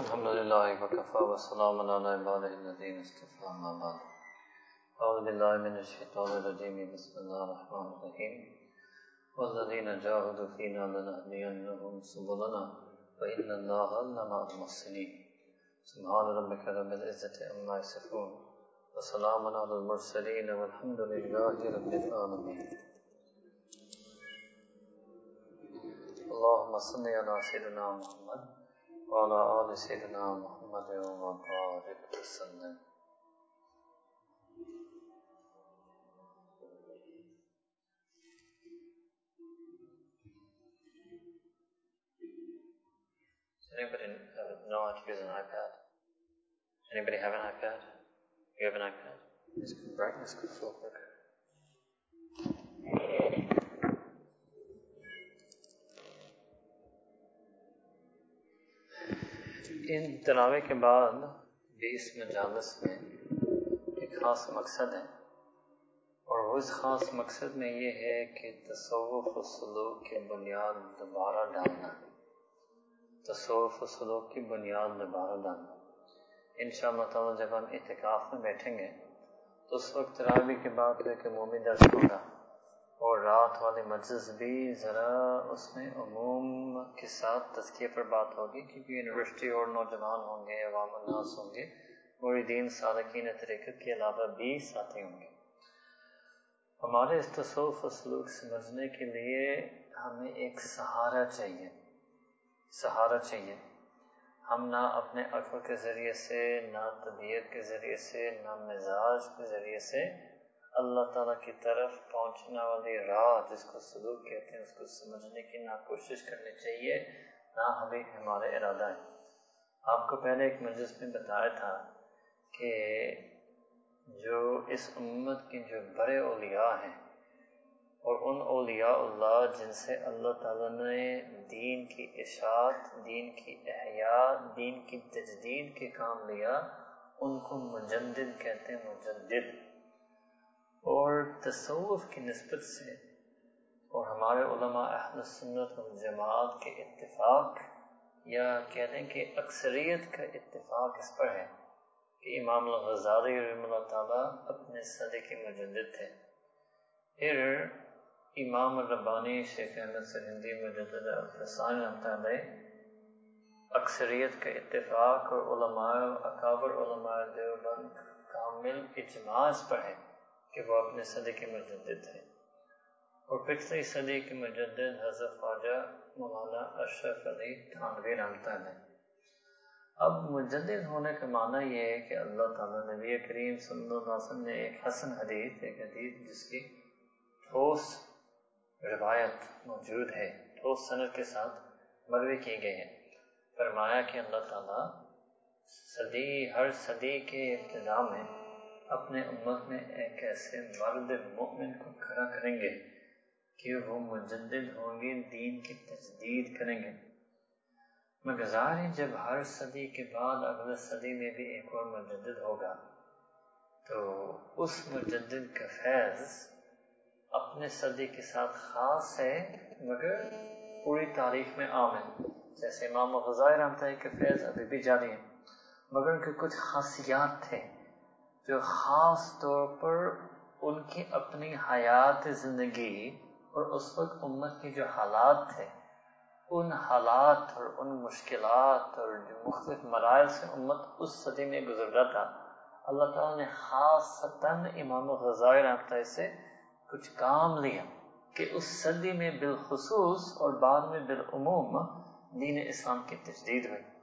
الحمد لله وكفى وسلام على عباده الذين اصطفى ما بعد أعوذ بالله من الشيطان الرجيم بسم الله الرحمن الرحيم والذين جاهدوا فينا لنهدينهم سبلنا وإن الله لمع المحسنين سبحان ربك رب العزة عما يصفون وسلام على المرسلين والحمد لله رب العالمين اللهم صل على سيدنا محمد وعلى آل سيدنا محمد وبارك وسلم Does anybody know how to use an iPad? Anybody have an iPad? You have an iPad? Is brightness ان تلاوے کے بعد بھی اس مجالس میں ایک خاص مقصد ہے۔ اور وہ اس خاص مقصد میں یہ ہے کہ تصوف و سلوک کی بنیاد دوبارہ ڈالنا تصوف و سلوک کی بنیاد دوبارہ ڈالنا ان شاء اللہ تعالیٰ جب ہم اعتکاف میں بیٹھیں گے تو اس وقت تراوی کے بعد کہ مومی در ہوگا۔ اور رات والے مجلس بھی ذرا اس میں عموم کے ساتھ تذکیہ پر بات ہوگی، کیونکہ یونیورسٹی اور نوجوان ہوں گے، عوام الناس ہوں گے اور دین سالکین طریقت کے علاوہ بھی ساتھی ہوں گے۔ ہمارے اس تصوف و سلوک سمجھنے کے لیے ہمیں ایک سہارا چاہیے۔ سہارا چاہیے۔ ہم نہ اپنے عقل کے ذریعے سے، نہ طبیعت کے ذریعے سے، نہ مزاج کے ذریعے سے اللہ تعالیٰ کی طرف پہنچنے والی راہ جس کو سلوک کہتے ہیں، اس کو سمجھنے کی نہ کوشش کرنی چاہیے، نہ ہمیں ہمارے ارادہ ہے آپ کو پہلے ایک مجلس میں بتایا تھا کہ جو اس امت کے جو بڑے اولیاء ہیں اور ان اولیاء اللہ جن سے اللہ تعالیٰ نے دین کی اشاعت، دین کی احیاء، دین کی تجدید کے کام لیا، ان کو مجدد کہتے ہیں مجدد اور تصوف کی نسبت سے اور ہمارے علماء اہل سنت و جماعت کے اتفاق یا کہہ دیں کہ اکثریت کا اتفاق اس پر ہے کہ امام الغزاری رحم اللہ تعالیٰ اپنے صدی کے مجدد تھے۔ پھر امام الربانی شیخ احمد سرندی مجدد الفسان اللہ علیہ اکثریت کا اتفاق اور علماء اکابر علماء دیوبند کامل اجماع پر ہے۔ کہ وہ اپنے صدی کے مجدد تھے اور پچھلی صدی کے مجدد حضرت خواجہ مولانا اشرف علی تھانوی رحمتہ نے اب مجدد ہونے کا معنی یہ ہے کہ اللہ تعالیٰ نبی کریم صلی اللہ علیہ وسلم نے ایک حسن حدیث، ایک حدیث جس کی ٹھوس روایت موجود ہے، ٹھوس صنعت کے ساتھ مروی کی گئی ہے۔ فرمایا کہ اللہ تعالیٰ صدی، ہر صدی کے ابتدا میں اپنے امت میں ایک ایسے مرد مؤمن کو کھڑا کریں گے کہ وہ مجدد ہوں گے، دین کی تجدید کریں گے۔ مگر ہے، جب ہر صدی کے بعد اگلے صدی میں بھی ایک اور مجدد ہوگا، تو اس مجدد کا فیض اپنے صدی کے ساتھ خاص ہے، مگر پوری تاریخ میں عام ہے جیسے امام غزائی رحمتہ کے فیض ابھی بھی جاری ہے مگر ان کے کچھ خاصیات تھے جو خاص طور پر ان کی اپنی حیات زندگی اور اس وقت امت کے جو حالات تھے، ان حالات اور ان مشکلات اور جو مختلف مراحل سے امت اس صدی میں گزر رہا تھا، اللہ تعالیٰ نے خاص سطن امام غزائی رابطہ سے کچھ کام لیا کہ اس صدی میں بالخصوص اور بعد میں بالعموم دین اسلام کی تجدید ہوئی۔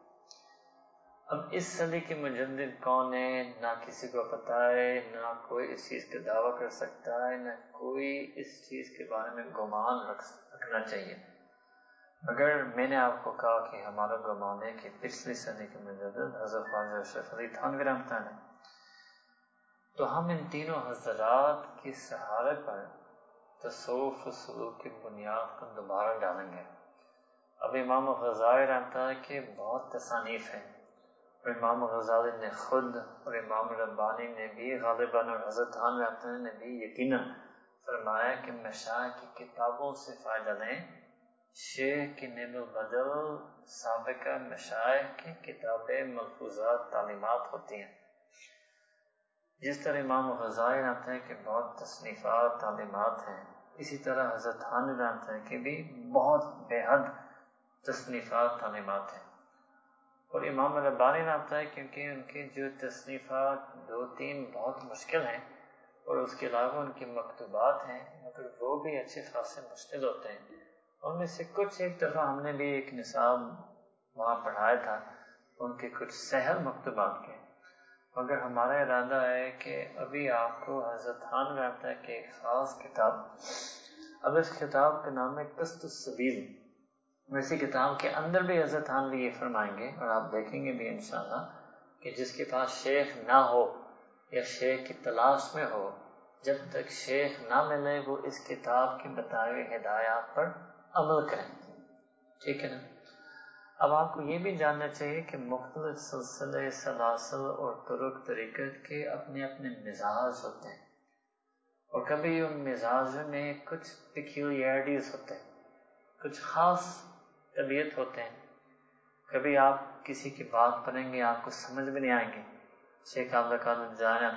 اب اس صدی کے مجدد کون ہے؟ نہ کسی کو پتہ ہے، نہ کوئی اس چیز کا دعویٰ کر سکتا ہے، نہ کوئی اس چیز کے بارے میں گمان رکھنا چاہیے۔ اگر میں نے آپ کو کہا کہ ہمارا گمان ہے کہ پچھلی صدی کے مجدد حضرت خواجہ اشرف علی تھانوی رحمتہ نے تو ہم ان تینوں حضرات کی سہارے پر تصوف و سلوک کی بنیاد کو دوبارہ ڈالیں گے۔ اب امام غزائے رحمتہ کے بہت تصانیف ہیں۔ اور امام غزالی نے خود اور امام ربانی نے بھی غالباً اور حضرت خان رحمتہ نے بھی یقیناً فرمایا کہ مشاہ کی کتابوں سے فائدہ لیں۔ شیخ کی نیب و بدل سابقہ مشاعر کی کتابیں ملفوظات، تعلیمات ہوتی ہیں۔ جس طرح امام غزالی رحمتہ کے بہت تصنیفات، تعلیمات ہیں، اسی طرح حضرت خان رحمتہ کی بھی بہت بے حد تصنیفات، تعلیمات ہیں۔ اور امام ربانی رابطہ ہے کیونکہ ان کی جو تصنیفات دو تین بہت مشکل ہیں اور اس کے علاوہ ان کی مکتوبات ہیں، مگر وہ بھی اچھے خاصے مشکل ہوتے ہیں۔ ان میں سے کچھ ایک دفعہ ہم نے بھی ایک نصاب وہاں پڑھایا تھا، ان کے کچھ سہل مکتوبات کے۔ مگر ہمارا ارادہ ہے کہ ابھی آپ کو حضرت خان کا ایک خاص کتاب، اب اس کتاب کا نام ہے قسط السبیل۔ ویسی کتاب کے اندر بھی حضرت بھی یہ فرمائیں گے، اور آپ دیکھیں گے بھی انشاءاللہ کہ جس کے پاس شیخ نہ ہو یا شیخ کی تلاش میں ہو، جب تک شیخ نہ ملے وہ اس کتاب کی بتائے ہوئے ہدایات پر عمل کریں۔ ٹھیک ہے نا؟ اب آپ کو یہ بھی جاننا چاہیے کہ مختلف سلسلے، سلاسل اور ترک طریقت کے اپنے اپنے مزاج ہوتے ہیں۔ اور کبھی ان مزاج میں کچھ پیکیولیرٹیز ہوتے ہیں، کچھ خاص طبیعت ہوتے ہیں۔ کبھی آپ کسی کی بات پڑھیں گے، آپ کو سمجھ بھی نہیں آئے گی شیخ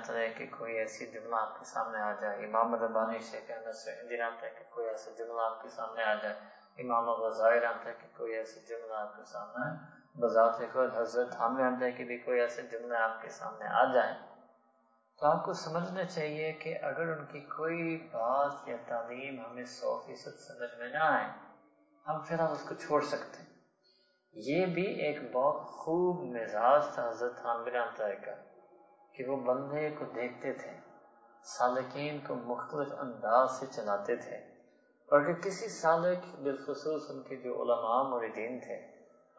ہے کہ کوئی ایسی جملہ آپ کے سامنے آ جائے۔ امام ربانی شیخ احمد سعودی رحمتا ہے کہ کوئی ایسا جملہ آپ کے سامنے آ جائے۔ امام غزائی آتا ہے کہ کوئی ایسا جملہ آپ کے سامنے آئے بذات حضرت حامد رحمتا ہے کہ بھی کوئی ایسا جملہ آپ کے سامنے آ جائے۔ تو آپ کو سمجھنا چاہیے کہ اگر ان کی کوئی بات یا تعلیم ہمیں سو فیصد سمجھ میں نہ آئے اب پھر آپ اس کو چھوڑ سکتے ہیں۔ یہ بھی ایک بہت خوب مزاج تھا حضرت عامر طے کا، کہ وہ بندے کو دیکھتے تھے، سالکین کو مختلف انداز سے چلاتے تھے۔ اور اگر کسی سالک بالخصوص ان کے جو علماء مردین تھے،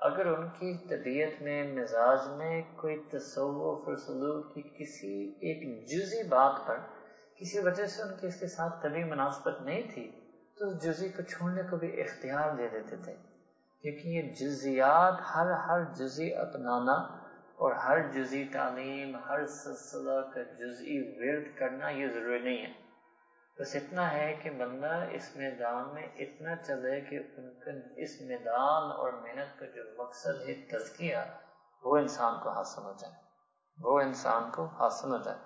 اگر ان کی طبیعت میں، مزاج میں کوئی تصوف اور سلوک کی کسی ایک جزی بات پر کسی وجہ سے ان کی اس کے ساتھ کبھی مناسبت نہیں تھی تو اس جزی کو چھوڑنے کو بھی اختیار دے دیتے تھے، کیونکہ یہ جزیات ہر ہر جزی اپنانا اور ہر جزی تعلیم، ہر سلسلہ کا جزی ورد کرنا یہ ضروری نہیں ہے۔ بس اتنا ہے کہ بندہ اس میدان میں اتنا چلے کہ ان کا اس میدان اور محنت کا جو مقصد ہے، تزکیہ، وہ انسان کو حاصل ہو جائے۔ وہ انسان کو حاصل ہو جائے۔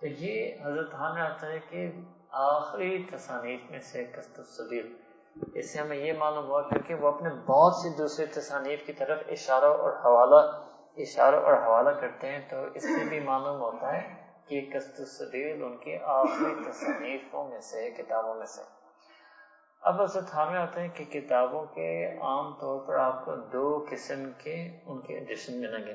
تو یہ حضرت خان میں آتا ہے کہ آخری تصانیف میں سے کست الصبیر اس سے ہمیں یہ معلوم ہوا کیونکہ وہ اپنے بہت سے دوسرے تصانیف کی طرف اشارہ اور حوالہ، اشارہ اور حوالہ کرتے ہیں۔ تو اس سے بھی معلوم ہوتا ہے کہ کست الصبیر ان کی آخری تصانیفوں میں سے، کتابوں میں سے۔ اب حضرت تھامے آتے ہیں کہ کتابوں کے عام طور پر آپ کو دو قسم کے ان کے ایڈیشن ملیں گے۔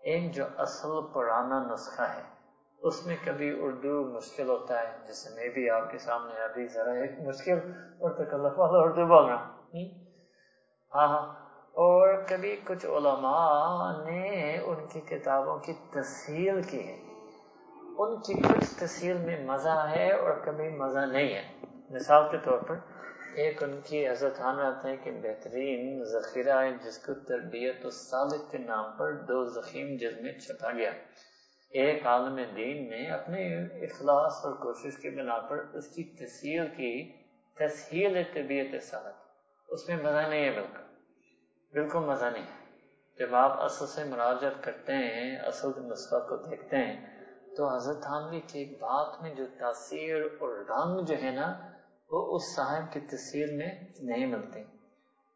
ایک جو اصل پرانا نسخہ ہے۔ اس میں کبھی اردو مشکل ہوتا ہے، جیسے میں بھی آپ کے سامنے ابھی ذرا ایک مشکل اور تکلف والا اردو بول رہا ہوں۔ ہاں ہاں۔ اور کبھی کچھ علماء نے ان کی کتابوں کی تسہیل کی ہے۔ ان کی کچھ تسہیل میں مزہ ہے اور کبھی مزہ نہیں ہے۔ مثال کے طور پر، ایک ان کی حضرت ہاں خان رہتا ہے کہ بہترین ذخیرہ ہے، جس کو تربیت سالق کے نام پر دو زخیم جز میں چھپا گیا۔ ایک عالم دین نے اپنے اخلاص اور کوشش کے بنا پر اس کی تسہیل کی، تسہیل طبیعت صنعت۔ اس میں مزہ نہیں ہے بالکل۔ بالکل مزہ نہیں۔ ہے جب آپ اصل سے مراجت کرتے ہیں، اصل نسخہ کو دیکھتے ہیں، تو حضرت حاملی کی بات میں جو تاثیر اور رنگ جو ہے نا، وہ اس صاحب کی تصویر میں نہیں ملتے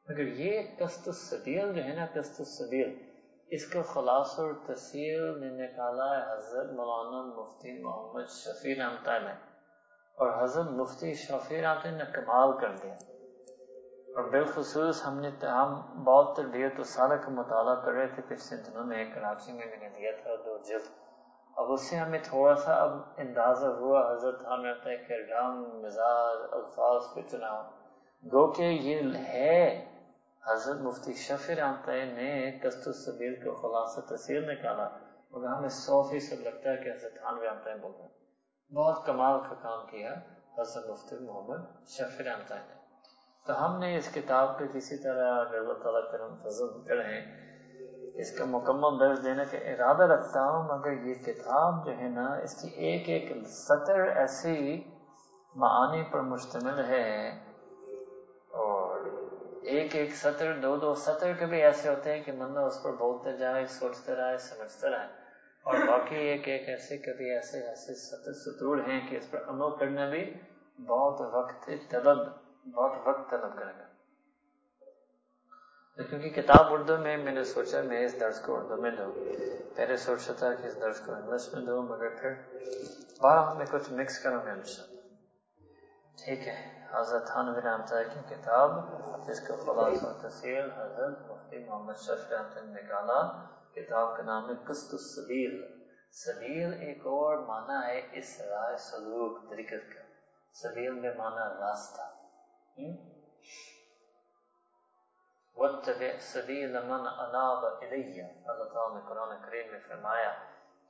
مگر یہ قسط الصدیل جو ہے نا قسط الصدیل اس کا خلاص اور تصویر میں نکالا ہے حضرت مولانا مفتی محمد شفیع رحمۃ نے اور حضرت مفتی شفیع رحمت نے کمال کر دیا۔ اور بالخصوص ہم نے ہم بہت تربیت و سارہ کا مطالعہ کر رہے تھے، پچھلے دنوں میں کراچی میں میں نے دیا تھا دو جلد۔ اب اس سے ہمیں تھوڑا سا اب اندازہ ہوا حضرت ہمیں کہ رنگ مزاج، الفاظ کے چناؤ گو کہ یہ ہے حضرت مفتی شفیع رامتائی نے کست الصبیر کا خلاصہ تصویر نکالا اور ہمیں سو فیصد لگتا ہے کہ حضرت خان رامتائی بول رہے ہیں۔ بہت کمال کا کام کیا حضرت مفتی محمد شفیع رامتائی نے۔ تو ہم نے اس کتاب پہ کسی طرح اگر اللہ تعالیٰ کرم فضل کریں، اس کا مکمل درج دینے کا ارادہ رکھتا ہوں، مگر یہ کتاب جو ہے نا، اس کی ایک ایک سطر ایسی معانی پر مشتمل ہے۔ ایک ایک سطر، دو دو سطر کے بھی ایسے ہوتے ہیں کہ بندہ اس پر بولتے جائے سوچتے رہے سمجھتے رہے اور باقی ایک ایک ایسے، کبھی ایسے ایسے سطر سترول ہیں کہ اس پر عمل کرنا بھی بہت وقت طلب، بہت وقت طلب کرے گا۔ کیونکہ کتاب اردو میں میں نے سوچا، میں اس درس کو اردو میں دوں۔ پہلے سوچا تھا کہ اس درس کو انگلش میں دوں، مگر پھر بارہ میں کچھ مکس کروں گا ان شاء اللہ ٹھیک ہے۔ حضرت تھانوی رحمتہ کی کتاب جس کا خلاصہ تحصیل حضرت مفتی محمد شرف رحمتہ نے نکالا، کتاب کا نام ہے قسط السبیل سبیل ایک اور معنی ہے اس رائے سلوک طریقت کا۔ سبیل میں معنی راستہ وَتَّبِعْ سَبِيلَ مَنْ أَنَابَ إِلَيَّ اللہ تعالیٰ نے قرآن کریم میں فرمایا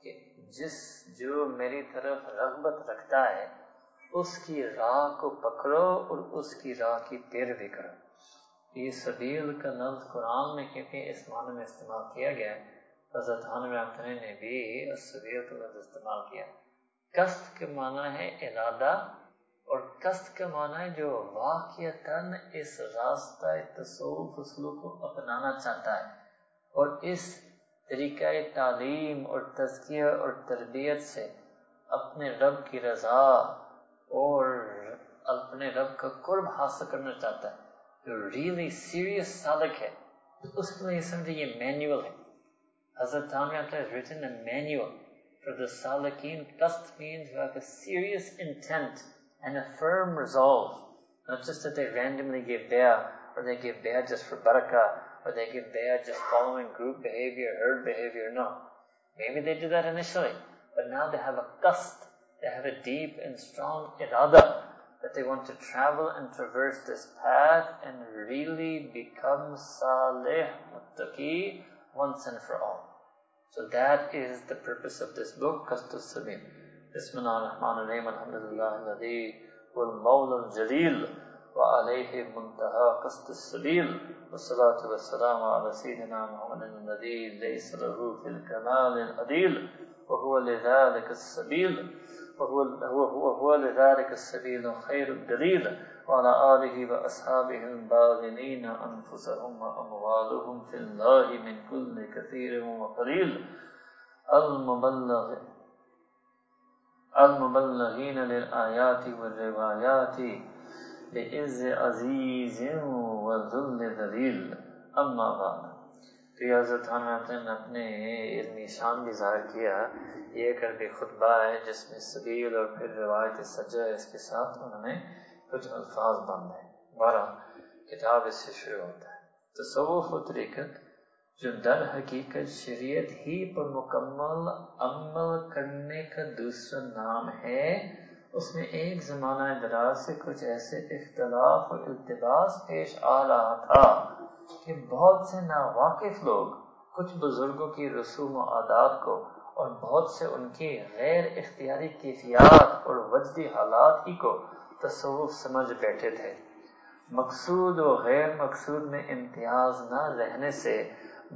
کہ جس جو میری طرف رغبت رکھتا ہے اس کی راہ کو پکڑو اور اس کی راہ کی پیروی کرو۔ یہ سبیل کا لفظ قرآن میں کیونکہ اس معنی میں استعمال کیا گیا ہے حضرت حضرتان نے بھی اس سبیل کا لفظ استعمال کیا۔ کست کے معنی ہے ارادہ اور کست کے معنی ہے جو واقع اس راستہ تصوف اسلوب کو اپنانا چاہتا ہے۔ اور اس طریقہ تعلیم اور تزکیہ اور تربیت سے اپنے رب کی رضا और अपने रब का कुर्ब हासिल करना चाहता है जो रियली सीरियस सालक है तो उसके लिए समझे ये मैनुअल है हजरत थामिया written a manual for the salikin qast means who have a serious intent and a firm resolve not just that they randomly give bayah or they give bayah just for barakah or they give bayah just following group behavior herd behavior no maybe they did that initially but now they have a qast They have a deep and strong irada that they want to travel and traverse this path and really become salih muttaqi once and for all. So that is the purpose of this book, Kastus Sabil. Bismillah ar-Rahman ar-Rahim, alhamdulillah, alladhi wal mawla al-jalil. وعليه منتهى قصد السبيل والصلاة والسلام على سيدنا محمد الذي ليس له في الكمال الأديل وهو لذلك السبيل وهو, هو, هو, هو لذلك السبيل خير الدليل وعلى آله وأصحابه الباذلين أنفسهم وأموالهم في الله من كل كثير وقليل. المبلغ المبلغين للآيات والروايات بإز عزيز وذل ذليل. أما بعد. تو حضرت نے اپنے علمی شان بھی ظاہر کیا، یہ کر کے خطبہ ہے جس میں سبیل اور پھر روایت سجا اس کے ساتھ انہوں نے کچھ الفاظ باندھے بارہ کتاب اس سے شروع ہوتا ہے۔ تصوف و طریقت جو در حقیقت شریعت ہی پر مکمل عمل کرنے کا دوسرا نام ہے، اس میں ایک زمانہ دراز سے کچھ ایسے اختلاف اور التباس پیش آ رہا تھا۔ کہ بہت سے ناواقف لوگ کچھ بزرگوں کی رسوم و آداب کو اور بہت سے ان کی غیر اختیاری کیفیات اور وجدی حالات ہی کو تصوف سمجھ بیٹھے تھے۔ مقصود و غیر مقصود میں امتیاز نہ رہنے سے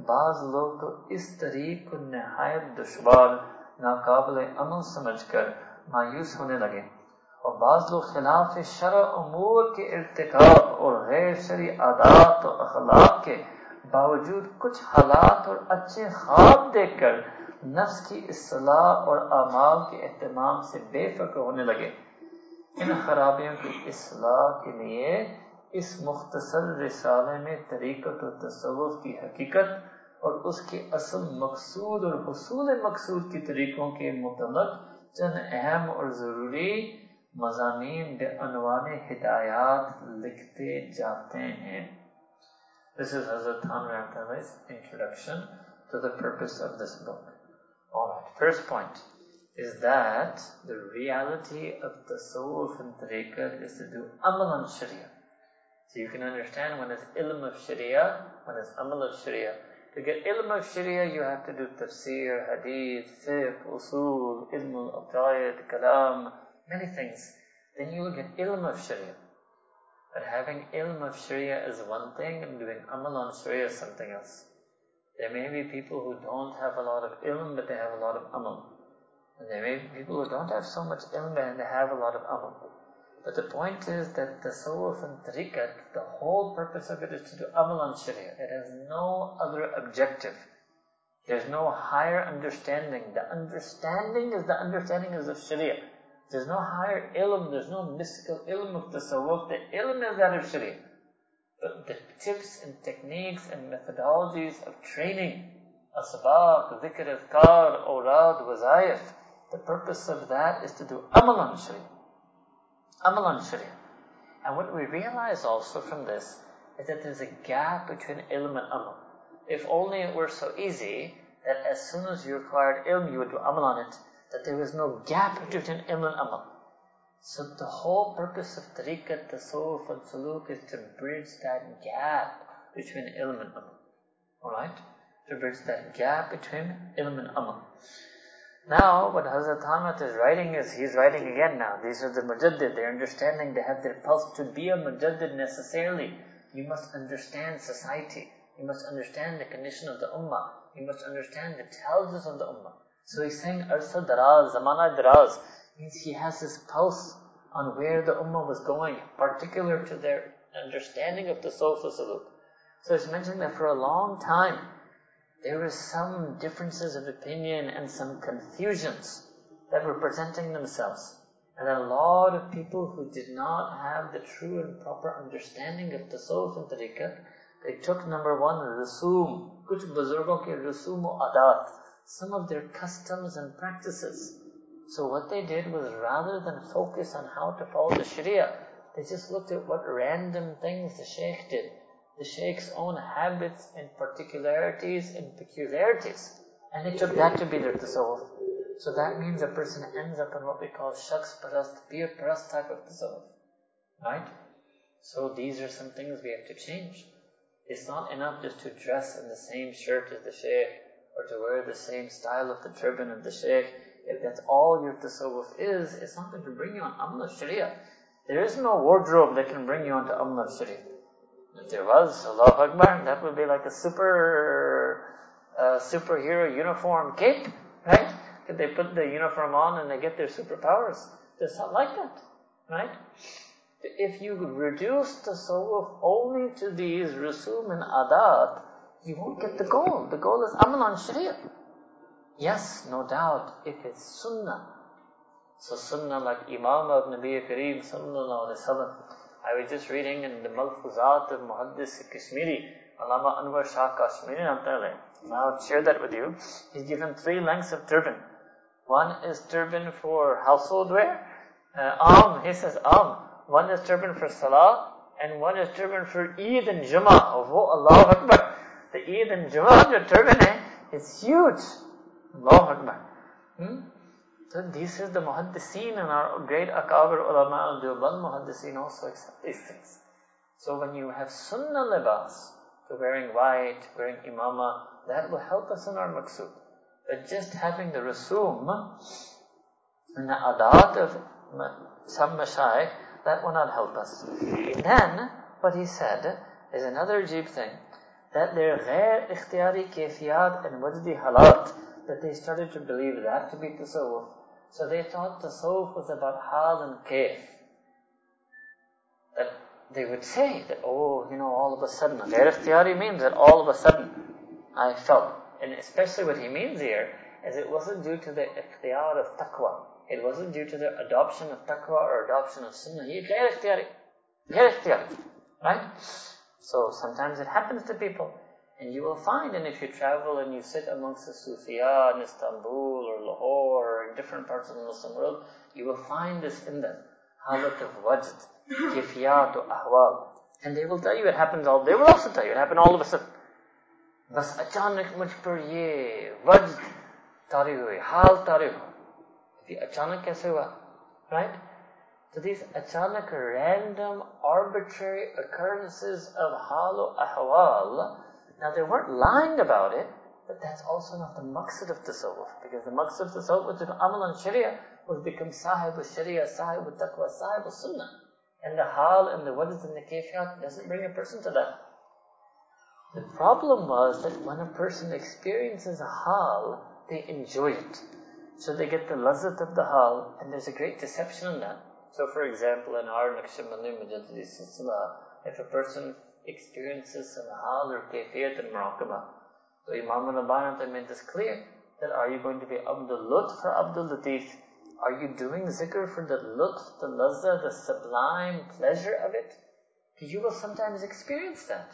بعض لوگ تو اس طریق کو نہایت دشوار، ناقابل عمل سمجھ کر مایوس ہونے لگے۔ اور بعض لوگ خلاف شرع امور کے ارتکاب اور غیر شرعی عادات اور اخلاق کے باوجود کچھ حالات اور اچھے خواب دیکھ کر نفس کی اصلاح اور اعمال کے اہتمام سے بے فکر ہونے لگے۔ ان خرابیوں کی اصلاح کے لیے اس مختصر رسالے میں طریقت و تصوف کی حقیقت اور اس کے اصل مقصود اور حصول مقصود کی طریقوں کے متعلق چند اہم اور ضروری मजामीन बेअनवान हिदायत लिखते जाते हैं This is Hazrat Khan Ramtala's introduction to the purpose of this book. Alright, first point is that the reality of the soul and tariqah is to do amal on sharia. So you can understand when it's ilm of sharia, when it's amal of sharia. To get ilm of sharia, you have to do tafsir, hadith, fiqh, usul, ilm al-aqaid, kalam, many things, then you will get ilm of Sharia. But having ilm of Sharia is one thing and doing amal on Sharia is something else. There may be people who don't have a lot of ilm but they have a lot of amal. And there may be people who don't have so much ilm and they have a lot of amal. But the point is that the tasawwuf and tariqat, the whole purpose of it is to do amal on sharia. It has no other objective. There's no higher understanding. The understanding is the understanding is of sharia. There's no higher ilm, there's no mystical ilm of the tasawwuf. The ilm is that of sharia. But the tips and techniques and methodologies of training, asbaq, dhikr, azkar, awrad, wazayif, the purpose of that is to do amal on sharia. Amal on sharia. And what we realize also from this is that there's a gap between ilm and amal. If only it were so easy that as soon as you acquired ilm, you would do amal on it, that there was no gap between ilm and amal. So the whole purpose of tariqat, tasawwuf and suluk is to bridge that gap between ilm and amal. Alright? To bridge that gap between ilm and amal. Now, what Hazrat Hamid is writing is, he's writing again now. These are the mujaddid, they're understanding, they have their pulse. To be a mujaddid necessarily, you must understand society. You must understand the condition of the ummah. You must understand the challenges of the ummah. So he's saying, Arsa daraz, zamana daraz means he has his pulse on where the ummah was going, particular to their understanding of the sofa saluk. So it's mentioned that for a long time, there were some differences of opinion and some confusions that were presenting themselves. And a lot of people who did not have the true and proper understanding of the soul and tariqat, they took number one, rasum, kuch buzurgon ke rasum adat, some of their customs and practices. So what they did was rather than focus on how to follow the Sharia, they just looked at what random things the Shaykh did. The Shaykh's own habits and particularities and peculiarities. And they took that to be their tasawwuf. So that means a person ends up in what we call shaks parast, peer parast type of tasawwuf. Right? So these are some things we have to change. It's not enough just to dress in the same shirt as the Shaykh or to wear the same style of the turban of the Shaykh if that's all your tasawwuf is, it's something to bring you on amal sharia. There is no wardrobe that can bring you onto amal sharia. If there was, Allah Akbar, that would be like a super, uh, superhero uniform cape, right? If they put the uniform on and they get their superpowers. It's not like that, right? If you reduce the tasawwuf only to these rusum and adat, you won't get the goal. The goal is amal on sharia. Yes, no doubt, if it's sunnah. So sunnah like Imam of Nabi Kareem sallallahu alayhi wa I was just reading in the Malfuzat of Muhaddis Kashmiri, Alama Anwar Shah Kashmiri and I'll share that with you. He's given three lengths of turban. One is turban for household wear. Uh, he says Am. One is turban for Salah, and one is turban for Eid and Jummah. Oh, Allah Akbar. Eid and Jummah, the turban, eh, is huge. Allahu Akbar. Hmm? So this is the muhaddiseen and our great akabir ulama al-Deoband muhaddiseen also accept these things. So when you have sunnah libas, so wearing white, wearing imama, that will help us in our maqsood. But just having the rasum and the adat of some mashayikh, that will not help us. Then, what he said is another ajib thing, that their ghair ikhtiyari kefiyat and wajdi halat, that they started to believe that to be tasawwuf. So they thought tasawwuf was about hal and kayf. That they would say that, oh, you know, all of a sudden, ghair ikhtiyari means that all of a sudden I felt. And especially what he means here is it wasn't due to the ikhtiyar of taqwa. It wasn't due to the adoption of taqwa or adoption of sunnah. He ghair ikhtiyari. Ghair ikhtiyari. Right? So sometimes it happens to people. And you will find, and if you travel and you sit amongst the Sufiya in Istanbul or Lahore or in different parts of the Muslim world, you will find this in them. Halat of wajd, kifiyat ahwal. And they will tell you it happens all, they will also tell you it happened all of a sudden. बस अचानक मुझ पर ये वज्द तारी हुई हाल तारी हुआ ये अचानक कैसे हुआ right so these achanak random arbitrary occurrences of halu ahwal now they weren't lying about it, but that's also not the maqsad of tasawwuf. Because the maqsad of tasawwuf was to amal and sharia, was become sahib of sharia, sahib of taqwa, sahib of sunnah. And the hal and the what is in the kayfiyat doesn't bring a person to that. The problem was that when a person experiences a hal, they enjoy it. So they get the lazat of the hal, and there's a great deception in that. So, for example, in our Naqshbandi Mujaddidi if a person experiences some hal or kayfiyat in muraqabah, so Imam al-Rabbani made this clear that are you going to be Abdul Lutf or Abdul Latif? Are you doing zikr for the lutf, the lazza, the sublime pleasure of it? Because You will sometimes experience that.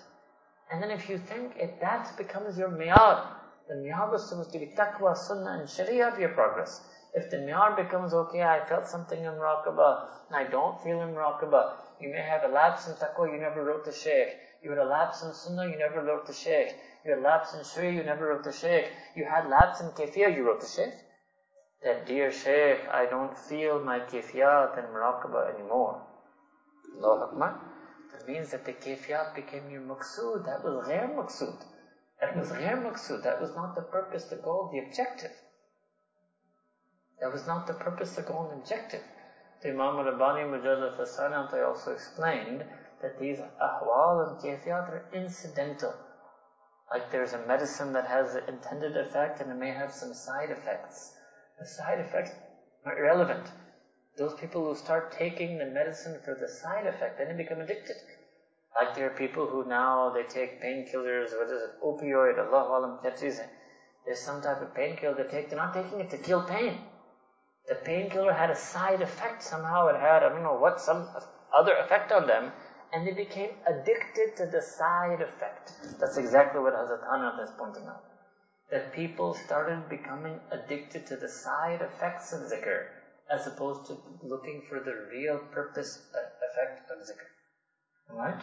And then if you think if that becomes your miyar, the miyar was supposed to be taqwa, sunnah, and sharia of your progress. If the miyar becomes okay, I felt something in muraqabah, and I don't feel in muraqabah, you may have a lapse in taqwa, you never wrote the shaykh. You had a lapse in sunnah, you never wrote the shaykh. You had a lapse in sharia, you never wrote the shaykh. You had lapse in kafiyah, you wrote the shaykh. That dear shaykh, I don't feel my kafiyat and muraqabah anymore. Allah Akbar. That means that the kafiyat became your maqsood. That was ghair maqsood. That was ghair maqsood. That was not the purpose, the goal, the objective. That was not the purpose, the goal, and objective. The Imam Rabbani Mujallad Hasanat also explained that these ahwal and kayfiyat are incidental. Like there's a medicine that has an intended effect and it may have some side effects. The side effects are irrelevant. Those people who start taking the medicine for the side effect, then they become addicted. Like there are people who now they take painkillers, what is it, opioid, Allah alam, There's some type of painkiller they take, they're not taking it to kill pain. The painkiller had a side effect somehow, it had, I don't know what, some other effect on them, and they became addicted to the side effect. That's exactly what Hazrat Hanat is pointing out. That people started becoming addicted to the side effects of zikr as opposed to looking for the real purpose uh, effect of zikr. Alright?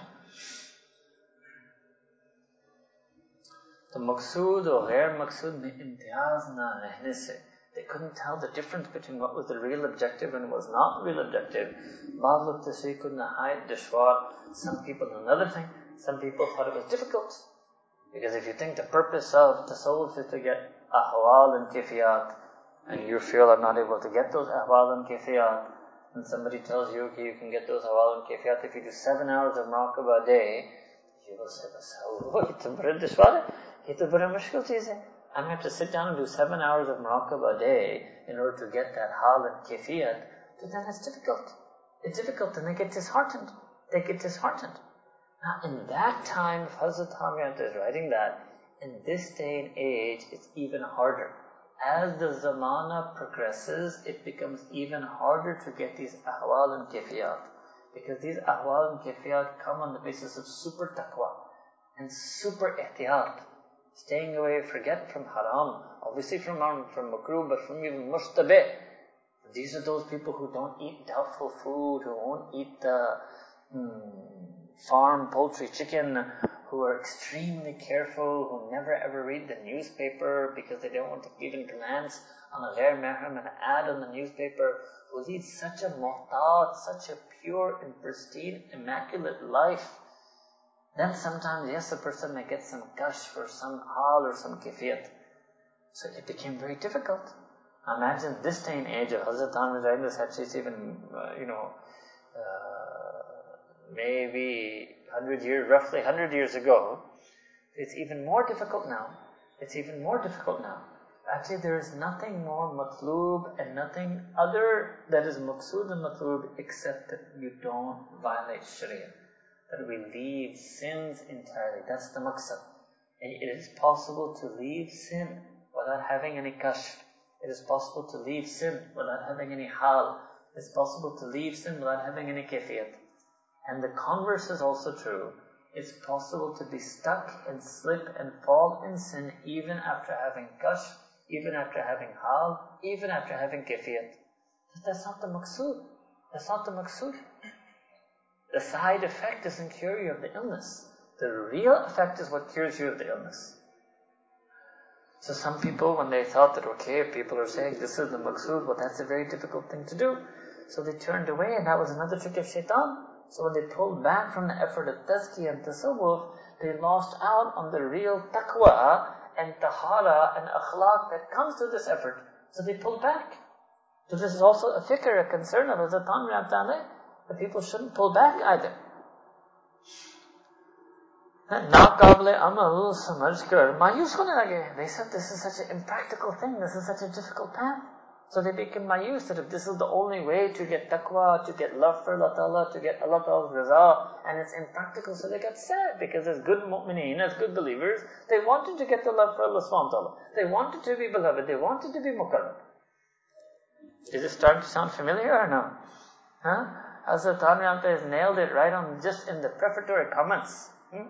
The maqsood or ghair maqsood mein imtiyaz na rehne se they couldn't tell the difference between what was the real objective and what was not the real objective. Tashay couldn't hide dishwar. Some people, another thing, some people thought it was difficult. Because if you think the purpose of the soul is to get ahwal and kifiyat, and you feel I'm not able to get those ahwal and kifiyat, and somebody tells you, okay, you can get those ahwal and kifiyat if you do seven hours of muraqabah a day, you will say, a bada dishwar, it's a bada mushkil cheez hai. I'm going to have to sit down and do seven hours of muraqabah a day in order to get that hal and kifiyat, then it's difficult. It's difficult and they get disheartened. They get disheartened. Now, in that time, if Hazrat Hamiyat is writing that, in this day and age, it's even harder. As the zamana progresses, it becomes even harder to get these ahwal and kifiyat. Because these ahwal and kifiyat come on the basis of super taqwa and super ihtiyat staying away, forget from haram, obviously from from makruh, but from even mushtabih. These are those people who don't eat doubtful food, who won't eat the mm, farm poultry chicken, who are extremely careful, who never ever read the newspaper because they don't want to even glance on a ghair mahram and ad on the newspaper, who lead such a muhtat, such a pure and pristine, immaculate life then sometimes, yes, a person may get some gush for some hal or some kifiyat. So it became very difficult. Imagine this day and age of Hazrat Ahmad this hadith even, uh, you know, uh, maybe 100 years, roughly 100 years ago. It's even more difficult now. It's even more difficult now. Actually, there is nothing more matlub and nothing other that is maqsood and matlub except that you don't violate Sharia that we leave sins entirely. That's the maqsad. And it is possible to leave sin without having any kashf. It is possible to leave sin without having any hal. It's possible to leave sin without having any kafiyat. And the converse is also true. It's possible to be stuck and slip and fall in sin even after having kashf, even after having hal, even after having kafiyat. But that's not the maqsood. That's not the maqsood. The side effect doesn't cure you of the illness. The real effect is what cures you of the illness. So some people, when they thought that, okay, people are saying this is the maqsood, well that's a very difficult thing to do. So they turned away and that was another trick of shaitan. So when they pulled back from the effort of tazkiyah and tasawwuf, they lost out on the real taqwa and tahara and akhlaq that comes to this effort. So they pulled back. So this is also a fikr, a concern of Hazrat Thanvi the people shouldn't pull back either. नाकाबले amal समझ कर मायूस होने लगे they said this is such an impractical thing this is such a difficult path So they became mayus that if this is the only way to get taqwa, to get love for Allah Ta'ala, to get Allah Ta'ala's raza, and it's impractical, so they got sad because as good mu'mineen, as good believers, they wanted to get the love for Allah Subhanahu Ta'ala. They wanted to be beloved, they wanted to be mukarram. Is it starting to sound familiar or no? Huh? Hazrat Thanvi has nailed it right on just in the prefatory comments. Hmm?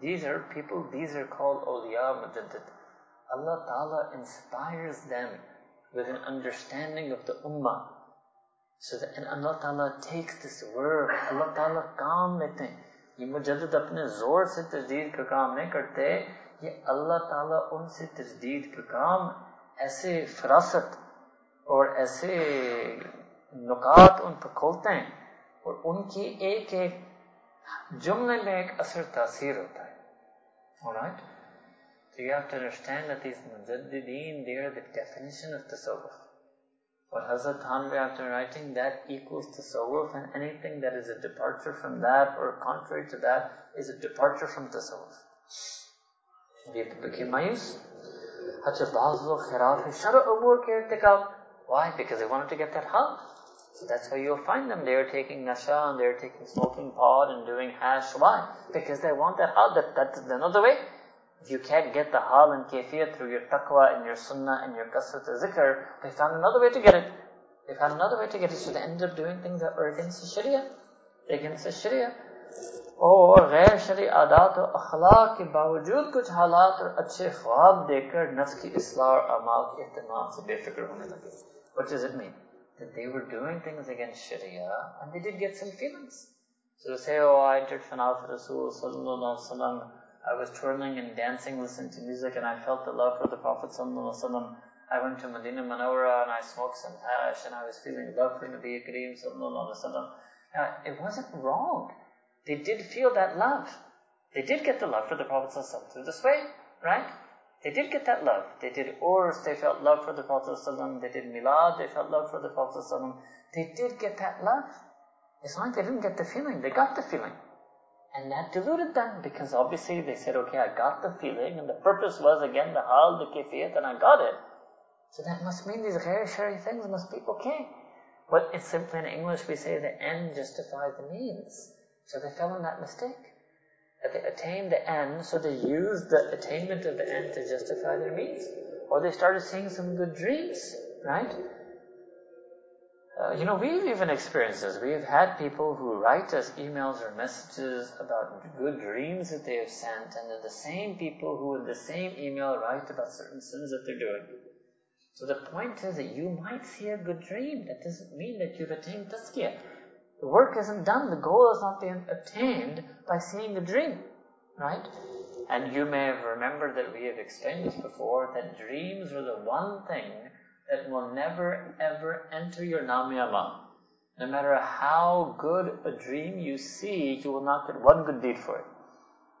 These are people, these are called awliya mujaddid. Allah Ta'ala inspires them with an understanding of the ummah. So that, and Allah Ta'ala takes this word, Allah Ta'ala काम लेते हैं ये मुजद्दद अपने जोर से तजदीद का काम नहीं करते ये अल्लाह ताला उनसे तजदीद का काम ऐसे फरासत और ऐसे नुकात उन पर खोलते हैं और उनकी एक एक जुमले में एक असर तासीर होता है Alright? So you have to understand that these mujaddideen, they are the definition of tasawwuf. What Hazrat Thanvi after writing, that equals tasawwuf and anything that is a departure from that or contrary to that is a departure from tasawwuf. People became mayus. Why? Because they wanted to get that hal. So that's how you'll find them. They are taking nasha and they're taking smoking pot and doing hash. Why? Because they want that hal. That, that's another way. If you can't get the hal and kayfiyat through your taqwa and your sunnah and your kasrat zikr, they found another way to get it. They found another way to get it, so they ended up doing things that were against the sharia. Against the sharia. और गैर शरी आदात और अखलाक के बावजूद कुछ हालात और अच्छे ख्वाब देकर नफ्स की इसलाह और अमाल के अहतमाम से बेफिक्र होने लगे What does it mean? that they were doing things against Sharia and they did get some feelings. So to say, oh, I entered Fanaf Rasul sallallahu alaihi wasallam, I was twirling and dancing, listening to music, and I felt the love for the Prophet sallallahu alaihi wasallam. I went to Medina Munawwara and I smoked some hash and I was feeling love for Nabi Kareem sallallahu alaihi wasallam. Now, it wasn't wrong. They did feel that love. They did get the love for the Prophet sallallahu alaihi wasallam through this way, right? They did get that love. They did Urs, they felt love for the Prophet ﷺ. They did Milad, they felt love for the Prophet ﷺ. They did get that love. It's not like they didn't get the feeling, they got the feeling. And that deluded them because obviously they said, okay, I got the feeling and the purpose was again the hal, the kifiyat, and I got it. So that must mean these ghair shari things must be okay. But it's simply in English we say the end justifies the means. So they fell in that mistake. That they attained the end, so they used the attainment of the end to justify their means. Or they started seeing some good dreams, right? Uh, you know, we've even experienced this. We've had people who write us emails or messages about good dreams that they have sent, and they're the same people who in the same email write about certain sins that they're doing. So the point is that you might see a good dream. That doesn't mean that you've attained tazkiyah. The work isn't done. The goal is not being attained by seeing a dream. Right? And you may have remembered that we have explained this before, that dreams are the one thing that will never ever enter your namiyama. No matter how good a dream you see, you will not get one good deed for it.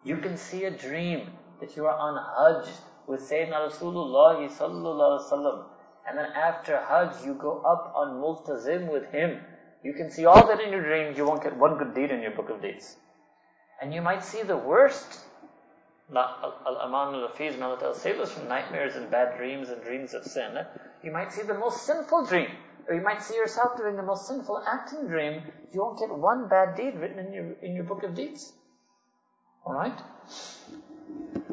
You can see a dream that you are on Hajj with Sayyidina Rasulullah sallallahu alaihi wasallam, and then after Hajj you go up on Multazim with him. You can see all that in your dreams, you won't get one good deed in your book of deeds. And you might see the worst Al-Aman al-Hafiz, may Allah save us from nightmares and bad dreams and dreams of sin. You might see the most sinful dream, or you might see yourself doing the most sinful act in dream. You won't get one bad deed written in your in your book of deeds. Alright?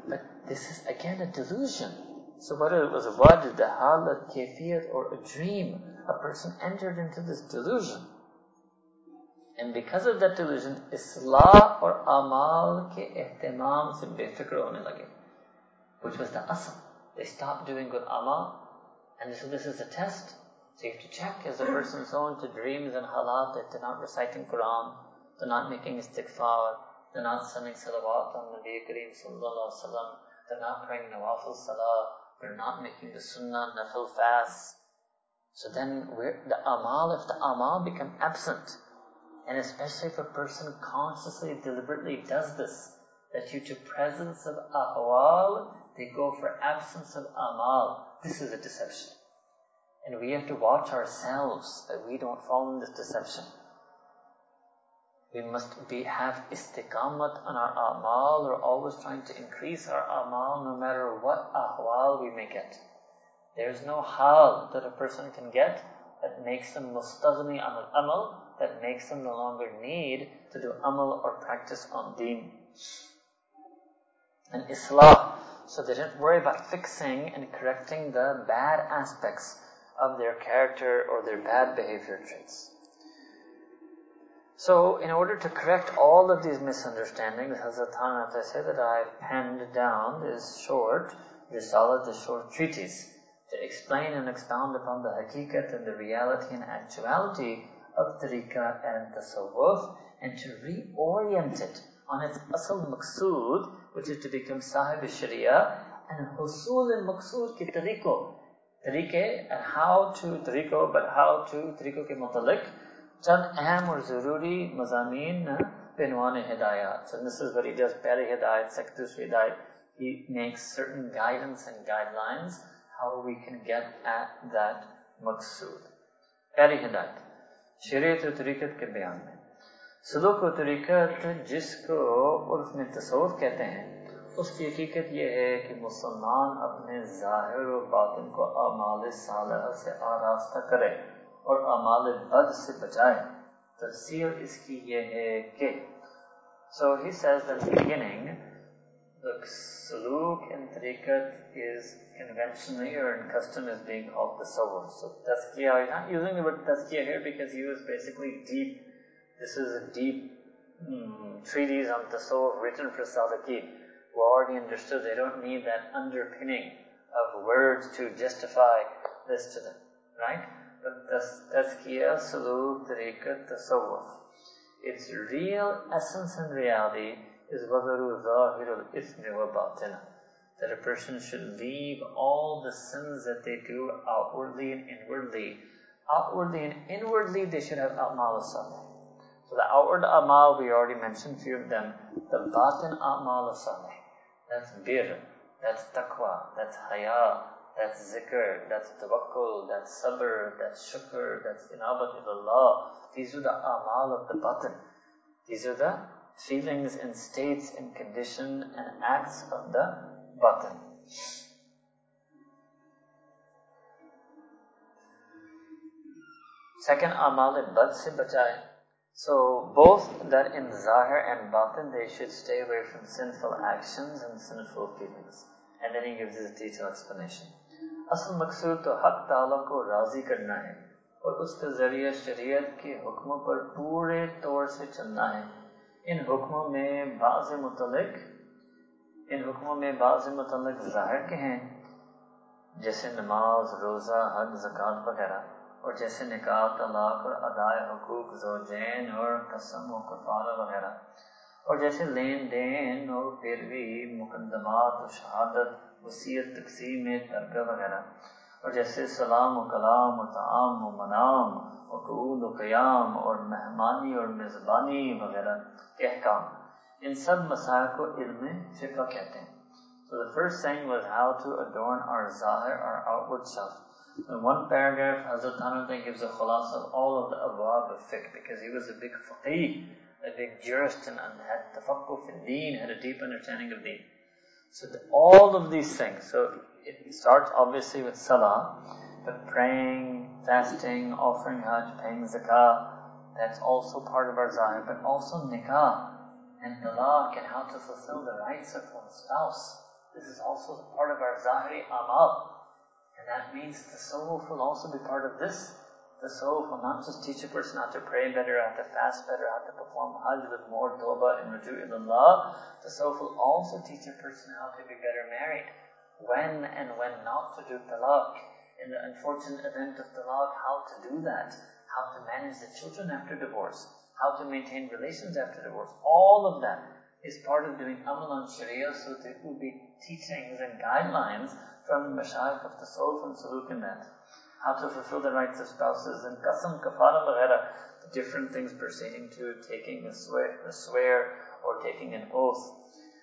But this is again a delusion. So whether it was a wajid, a halat, kefiyat, or a dream, a person entered into this delusion. And because of that delusion, islah or amal ke ihtimam se befikr hone lage. Which was the asl. They stopped doing good amal. And so this is a test. So you have to check, is the person prone to dreams and halat that they're not reciting Quran, they're not making istighfar, they're not sending salawat on Nabi Kareem sallallahu they're not praying nawafil salah, they're not making the sunnah nafil fast. So then the amal, if the amal become absent, and especially if a person consciously, deliberately does this, that due to presence of ahwal, they go for absence of amal. This is a deception. And we have to watch ourselves that we don't fall in this deception. We must be, have istiqamat on our amal. We're always trying to increase our amal no matter what ahwal we may get. There's no hal that a person can get that makes them mustaghni an amal, that makes them no longer need to do amal or practice on deen. And islah, so they didn't worry about fixing and correcting the bad aspects of their character or their bad behavior traits. So, in order to correct all of these misunderstandings, Hazrat Thanat said that I penned down this short Risala, this short treatise, to explain and expound upon the hakikat and the reality and actuality of tariqah and tasawwuf and to reorient it on its asal maqsood, which is to become sahib sharia and husul al maqsood ki tariqo. Tariqe and how to tariqo, but how to tariqo ke mutalik. Chand aham or zaruri mazameen binwan hidayat. So this is what he does, peri hidayat, Sakdush hidayat. He makes certain guidance and guidelines how we can get at that maqsood. Peri hidayat. شریعت و طریقت کے بیان میں۔ سلوک و طریقت جس کو عرف میں تصور کہتے ہیں، اس کی حقیقت یہ ہے کہ مسلمان اپنے ظاہر و باطن کو اعمال صالحہ سے آراستہ کرے اور اعمال بد سے بچائے تفصیل اس کی یہ ہے کہ so he says the beginning the suluk in tariqat is conventionally or in custom is being called tasawwuf. So tazkiyah, he's not using the word tazkiyah here because he was basically deep, this is a deep mm, treatise on the tasawwuf written for salikin who already understood they don't need that underpinning of words to justify this to them, right? But tazkiyah, Suluk, Tariqat, Tasawwuf. Its real essence and reality is zahirul ithmi wa batina. That a person should leave all the sins that they do outwardly and inwardly. Outwardly and inwardly, they should have a'mal. So the outward amal, we already mentioned few of them. The batin a'mal salih. That's bir, that's taqwa, that's haya, that's zikr, that's tawakkul, that's sabr, that's shukr, that's inabat Allah. These are the amal of the batin. These are the feelings and states and condition and acts of the batin. Second, amal bad se bachai. So both that in zahir and batin they should stay away from sinful actions and sinful feelings. And then he gives his detailed explanation. اصل मकसूद to हक ताला को राजी करना है और उसके जरिए शरीयत के हुक्मों पर पूरे तौर से चलना ان حکموں میں بعض متعلق، ان حکموں میں بعض متعلق ظاہر کے ہیں، جیسے نماز، روزہ حد زکوٰۃ وغیرہ، اور جیسے نکاح، طلاق اور ادائے حقوق، زوجین اور قسم و کفارہ وغیرہ، اور جیسے لین دین اور پیروی، مقدمات و شہادت وسیع تقسیم ترکہ وغیرہ۔ और जैसे सलाम व कलाम और ताम व मनाम और कूद व क़याम और मेहमानी और मेज़बानी वगैरह के अहकाम इन सब मसायल को इल्म फ़िक़ा कहते हैं So the first thing was how to adorn our zahir, our outward self. In one paragraph, Hazrat Thanate gives a khalas of all of the abwab of fiqh because he was a big faqih, a big jurist and had tafakkuh in deen, had a deep understanding of deen. So the, all of these things. So it starts obviously with salah, but praying, fasting, offering hajj, paying zakah, that's also part of our zahir, but also nikah and talaq and how to fulfill the rights of one's spouse. This is also part of our zahiri amal. And that means the soul will also be part of this the soul will not just teach a person how to pray better, how to fast better, how to perform hajj with more tawbah and ruju ilallah. The soul will also teach a person how to be better married, when and when not to do talaq. In the unfortunate event of talaq, how to do that, how to manage the children after divorce, how to maintain relations after divorce. All of that is part of doing amal on sharia, so there will be teachings and guidelines from the mashayikh of the soul, from Suluk and that how to fulfill the rights of spouses, and qasam, kafara, vaghaira, the different things pertaining to taking a swear, a swear or taking an oath.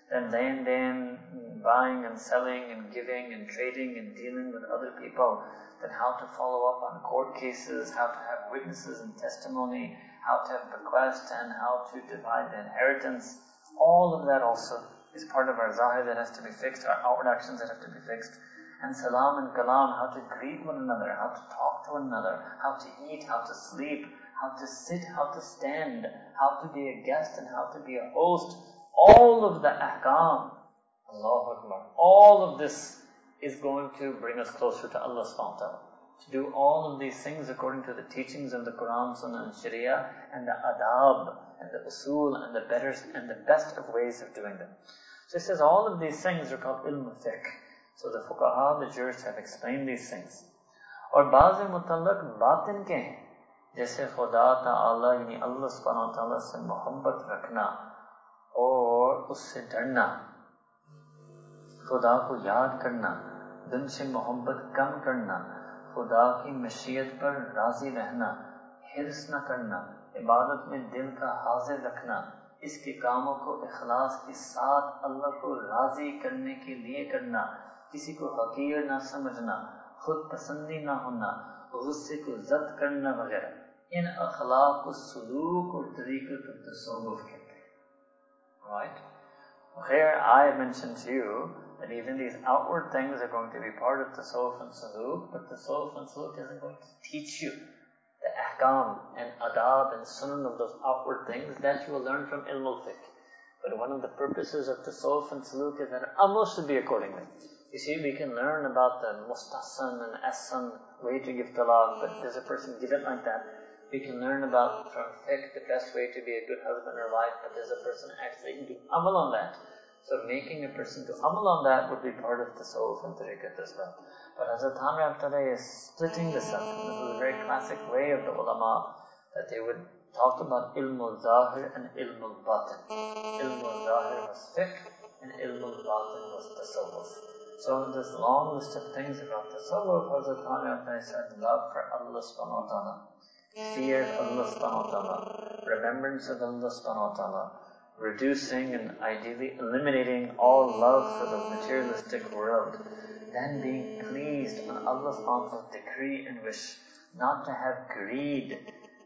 Then laying then buying and selling and giving and trading and dealing with other people. Then how to follow up on court cases, how to have witnesses and testimony, how to have bequest and how to divide the inheritance. All of that also is part of our zahir that has to be fixed, our outward actions that have to be fixed. and salam and kalam, how to greet one another, how to talk to one another, how to eat, how to sleep, how to sit, how to stand, how to be a guest and how to be a host All of the ahkam, Allahu Akbar, all of this is going to bring us closer to Allah subhanahu wa ta'ala. To do all of these things according to the teachings of the Quran, Sunnah and Sharia and the adab and the usul and the better and the best of ways of doing them. So he says all of these things are called ilm fiqh. So the fuqaha, the jurists have explained these things. और बाज मुतलक बातिन के हैं जैसे खुदा ताला यानी अल्लाह सुब्हानहू ताला से मोहब्बत रखना اور اس سے ڈرنا۔ خدا کو یاد کرنا، دن سے محبت کم کرنا، خدا کی مشیت پر راضی رہنا، حرص نہ کرنا، عبادت میں دل کا حاضر رکھنا، اس کے کاموں کو اخلاص کے ساتھ اللہ کو راضی کرنے کے لیے کرنا، کسی کو حقیر نہ سمجھنا، خود پسندی نہ ہونا، غصے کو ضبط کرنا وغیرہ۔ ان اخلاق کو سلوک اور طریقے کا تصوف ہے right here I mentioned to you that even these outward things are going to be part of the tasawwuf and suluk but the tasawwuf and suluk isn't going to teach you the ahkam and adab and sunan of those outward things that you will learn from ilm al-fiqh. But one of the purposes of the tasawwuf and saluk is that amal should be accordingly. You see, we can learn about the mustasan and asan, way to give talaq, but does a person give it like that? We can learn about from fiqh the best way to be a good husband or wife, but does a person actually do amal on that? So making a person do amal on that would be part of the soul and tariqat as well. But as Hazrat today is splitting this up. This is a very classic way of the ulama that they would talk about ilm al-zahir and ilm al-batin. Ilm al-zahir was fiqh and ilm al-batin was tasawwuf. So in this long list of things about the tasawwuf, Hazrat Tanrab said love for Allah subhanahu wa ta'ala, fear Allah subhanahu wa ta'ala, remembrance of Allah subhanahu wa ta'ala, reducing and ideally eliminating all love for the materialistic world, then being pleased on Allah's subhanahu decree and wish not to have greed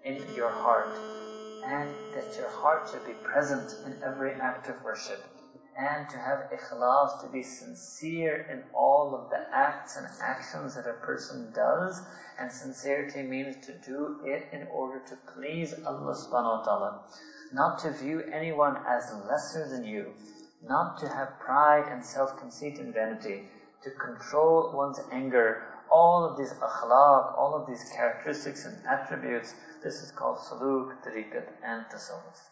in your heart, and that your heart should be present in every act of worship, and to have ikhlas, to be sincere in all of the acts and actions that a person does, and sincerity means to do it in order to please Allah subhanahu wa ta'ala. Not to view anyone as lesser than you, not to have pride and self-conceit and vanity, to control one's anger, all of these akhlaq, all of these characteristics and attributes, this is called saluk, tariqat and tasawwuf.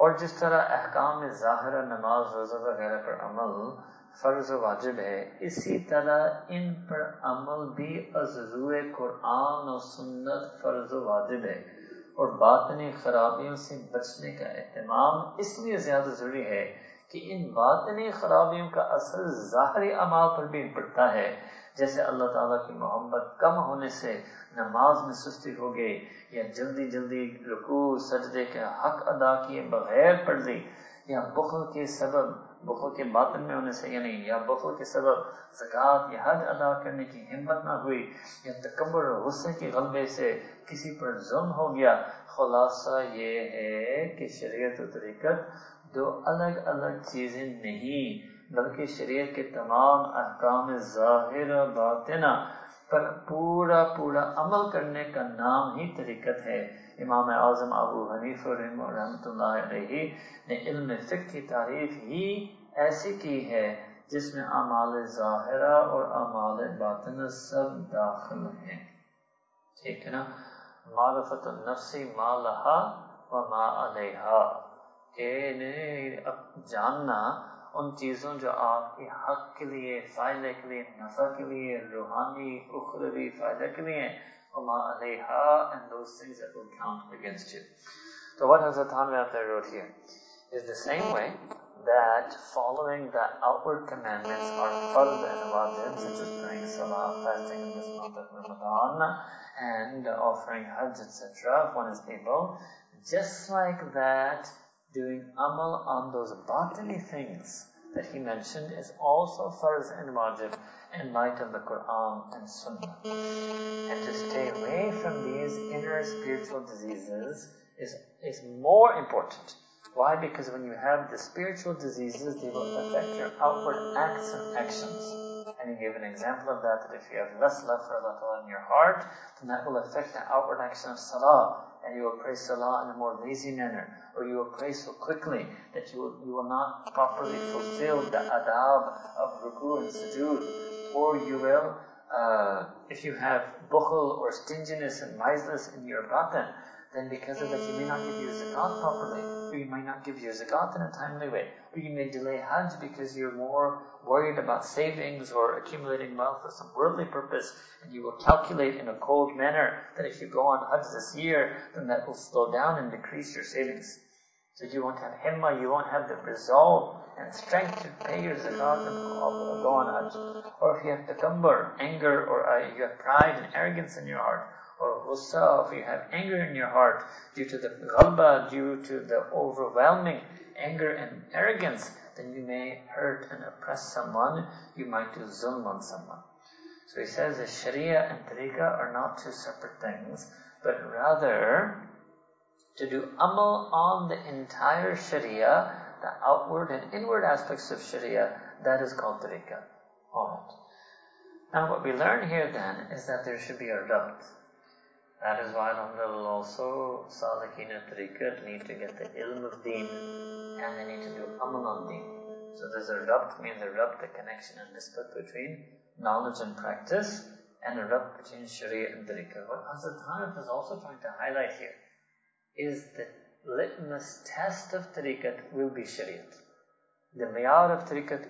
اور جس طرح احکام ظاہر نماز روزہ وغیرہ پر عمل فرض و واجب ہے، اسی طرح ان پر عمل بھی ازرو قرآن و سنت فرض و واجب ہے۔ اور باطنی خرابیوں سے بچنے کا اہتمام اس لیے زیادہ ضروری ہے کہ ان باطنی خرابیوں کا اثر ظاہری عمال پر بھی پڑتا ہے۔ جیسے اللہ تعالیٰ کی محبت کم ہونے سے نماز میں سستی ہو گئی یا جلدی جلدی رکوع، سجدے کے حق ادا کیے بغیر پڑھ لی، یا بخل کے سبب، بخل کے باطن میں ہونے سے یا نہیں یا بخل کے سبب زکوٰۃ یا حج ادا کرنے کی ہمت نہ ہوئی، یا تکبر اور غصے کے غلبے سے کسی پر ظلم ہو گیا، خلاصہ یہ ہے کہ شریعت و طریقت دو الگ الگ چیزیں نہیں بلکہ شریعت کے تمام احکام ظاہر و باطنہ پر پورا پورا عمل کرنے کا نام ہی طریقت ہے۔ امام اعظم ابو حنیف الرحم رحمۃ اللہ علیہ نے علم فقہ کی تعریف ہی ایسی کی ہے جس میں اعمال ظاہرہ اور اعمال باطن سب داخل ہیں۔ ٹھیک ہے نا؟ معرفت النفسی ما لہا و ما علیہا۔ کہ جاننا उन चीज़ों जो आपके हक के लिए फ़ायदे के लिए नफ़ा के लिए रूहानी उखरवी फ़ायदे के लिए and those things that will count against you. So what Hazrat Tanvi wrote here is the same way that following the outward commandments are fard and wajib, such as praying salah, fasting in this month of Ramadan, and offering hajj, etc., if one is able. Just like that, doing amal on those batini things that he mentioned is also farz and wajib in light of the Quran and Sunnah. And to stay away from these inner spiritual diseases is, is more important. Why? Because when you have the spiritual diseases, they will affect your outward acts and actions. And he gave an example of that, that if you have less love for Allah in your heart, then that will affect the outward action of salah. And you will pray salah in a more lazy manner. Or you will pray so quickly that you will, you will not properly fulfill the adab of ruku and sujood. Or you will, uh, if you have bukhul or stinginess and miserliness in your batin, then because of that you may not give your zakat properly, or you might not give your zakat in a timely way, or you may delay hajj because you're more worried about savings or accumulating wealth for some worldly purpose, and you will calculate in a cold manner that if you go on hajj this year, then that will slow down and decrease your savings. So you won't have himma, you won't have the resolve and strength to pay your zakat and go on hajj. Or if you have takabbur, anger, or uh, you have pride and arrogance in your heart, or ghussa, if you have anger in your heart due to the ghalba, due to the overwhelming anger and arrogance, then you may hurt and oppress someone, you might do zulm on someone. So he says that Sharia and Tariqah are not two separate things, but rather to do amal on the entire Sharia, the outward and inward aspects of Sharia, that is called Tariqah. Alright. Now what we learn here then is that there should be a rabt. That is why Alhamdulillah also Salikina Tariqat need to get the ilm of deen and they need to do amal on deen. So there's a rabt, means a rabt, the connection and split between knowledge and practice, and a rabt between Sharia and Tariqat. What Hazrat Hanif is also trying to highlight here is the litmus test of Tariqat will be Shariat. The mayar of Tariqat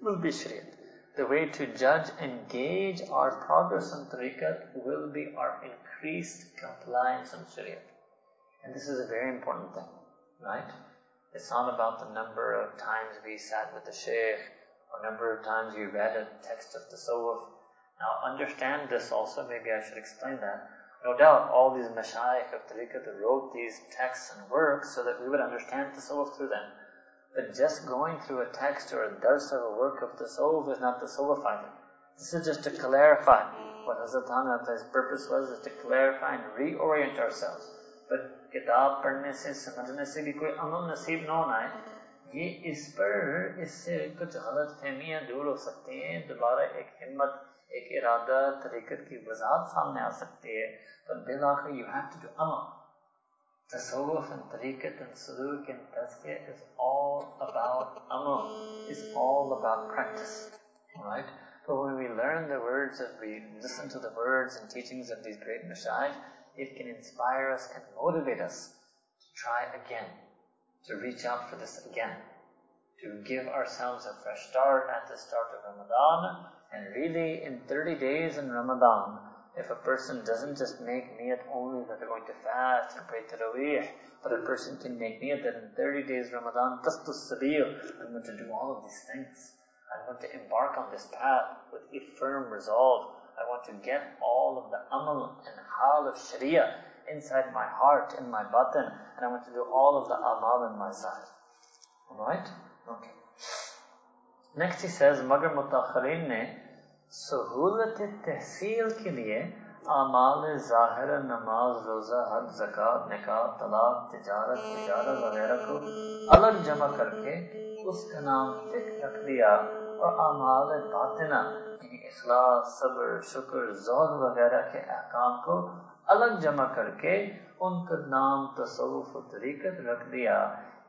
will be Shariat the way to judge and gauge our progress on tariqat will be our increased compliance on Sharia. And this is a very important thing, right? It's not about the number of times we sat with the Shaykh or number of times we read a text of the Tasawwuf. Now understand this also, maybe I should explain that. No doubt all these mashayikh of tariqat wrote these texts and works so that we would understand the Tasawwuf through them. But just going through a text or a dars of a work of the soul is not the soul either. This is just to clarify what Hazrat Hanaf's purpose was, is to clarify and reorient ourselves. But किताब पढ़ने से समझने से भी कोई अमल नसीब न होना है ये इस पर इससे कुछ गलत फहमियाँ दूर हो सकती हैं दोबारा एक हिम्मत एक इरादा तरीकत की वजाहत सामने आ सकती है पर बिल आखिर you have to do Amal Tasawwuf and tariqat and suluk and tazkiyah is all about amal, is all about practice. Alright? But when we learn the words, if we listen to the words and teachings of these great mashayikh, it can inspire us and motivate us to try again, to reach out for this again, to give ourselves a fresh start at the start of Ramadan, and really in 30 days in Ramadan, if a person doesn't just make niyat only that they're going to fast and pray Taraweeh, but a person can make niyat that in 30 days Ramadan, Qastus Sabil, I'm going to do all of these things. I'm going to embark on this path with a firm resolve. I want to get all of the amal and hal of Sharia inside my heart, in my batin, and I want to do all of the amal in my side. Alright? Okay. Next he says, Magar Mutakharin سہولت تحصیل کے لیے اعمال ظاہر نماز، روزہ، حج زکات نکاح، طلاق، تجارت تجارت وغیرہ کو الگ جمع کر کے اس کا نام فکر رکھ دیا اور اعمال باطنہ یعنی اخلاص، صبر، شکر، ذوق وغیرہ کے احکام کو الگ جمع کر کے ان کا نام، تصوف و طریقت رکھ دیا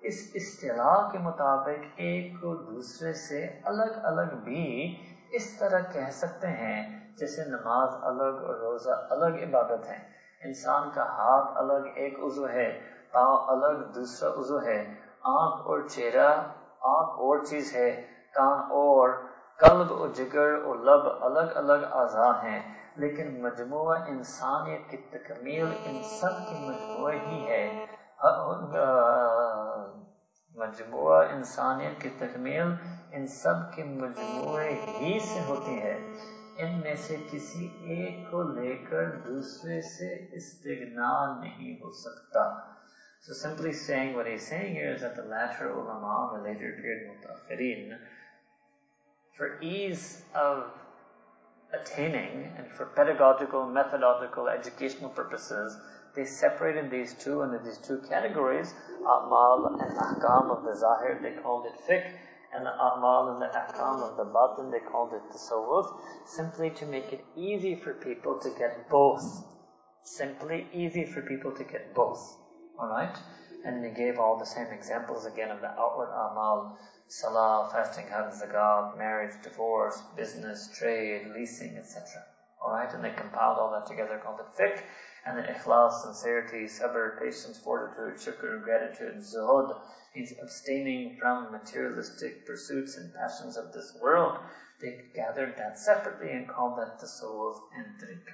اس اصطلاح کے مطابق ایک کو دوسرے سے الگ الگ بھی اس طرح کہہ سکتے ہیں جیسے نماز الگ اور روزہ الگ عبادت ہے۔ انسان کا ہاتھ الگ ایک عضو ہے، پاؤں الگ دوسرا عضو ہے۔ آنکھ اور چہرہ آنکھ اور چیز ہے۔ کان اور قلب اور جگر اور لب الگ الگ اعضاء ہیں۔ لیکن مجموعہ انسانیت کی تکمیل ان سب کی مجموعہ ہی ہے۔ मजमु इंसानियत की तकमील इन सब के मजमूए ही से होती है इनमें से किसी एक को लेकर दूसरे से इस्तेगना नहीं हो सकता So simply saying what he's saying here is that the latter ulama, the later period mutakhirin, for ease of attaining and for pedagogical, methodological, educational purposes, they separated these two into these two categories, amal and ahkam of the zahir, they called it fiqh, and the a'mal and the ahkam of the batin, they called it tasawwuf, simply to make it easy for people to get both. Simply easy for people to get both. Alright? And they gave all the same examples again of the outward amal, salah, fasting, hajj, zakat, marriage, divorce, business, trade, leasing, etc. Alright? And they compiled all that together, called it fiqh. And then ikhlas, sincerity, sabr, patience, fortitude, shukr, gratitude, zuhud, means abstaining from materialistic pursuits and passions of this world. They gathered that separately and called that the soul and tariqah.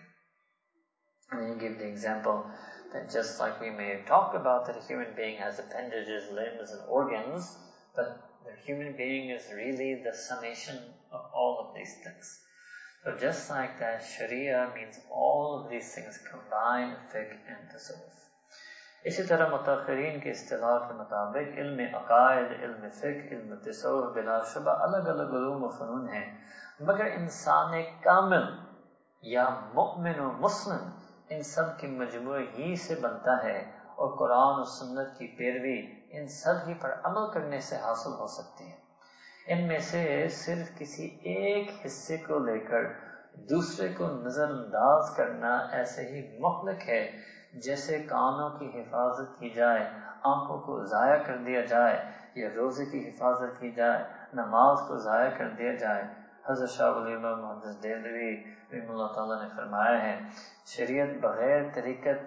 And then you give the example that just like we may talk about that a human being has appendages, limbs, and organs, but the human being is really the summation of all of these things. So just like that, Sharia means all of these things combined, fiqh and tasawwuf. اسی طرح متاخرین کے اصطلاح کے مطابق علم عقائد علم فقہ علم تصور بلا شبہ الگ الگ علوم و فنون ہیں مگر انسان کامل یا مؤمن و مسلم ان سب کی مجموعہ ہی سے بنتا ہے اور قرآن و سنت کی پیروی ان سب ہی پر عمل کرنے سے حاصل ہو سکتی ہے ان میں سے صرف کسی ایک حصے کو لے کر دوسرے کو نظر انداز کرنا ایسے ہی مخلق ہے، جیسے کانوں کی حفاظت کی جائے، آنکھوں کو ضائع کر دیا جائے یا روزے کی حفاظت کی جائے، نماز کو ضائع کر دیا جائے۔ حضرت شاہ ولی اللہ محدث دیلوی رحم اللہ تعالیٰ نے فرمایا ہے، شریعت بغیر طریقت،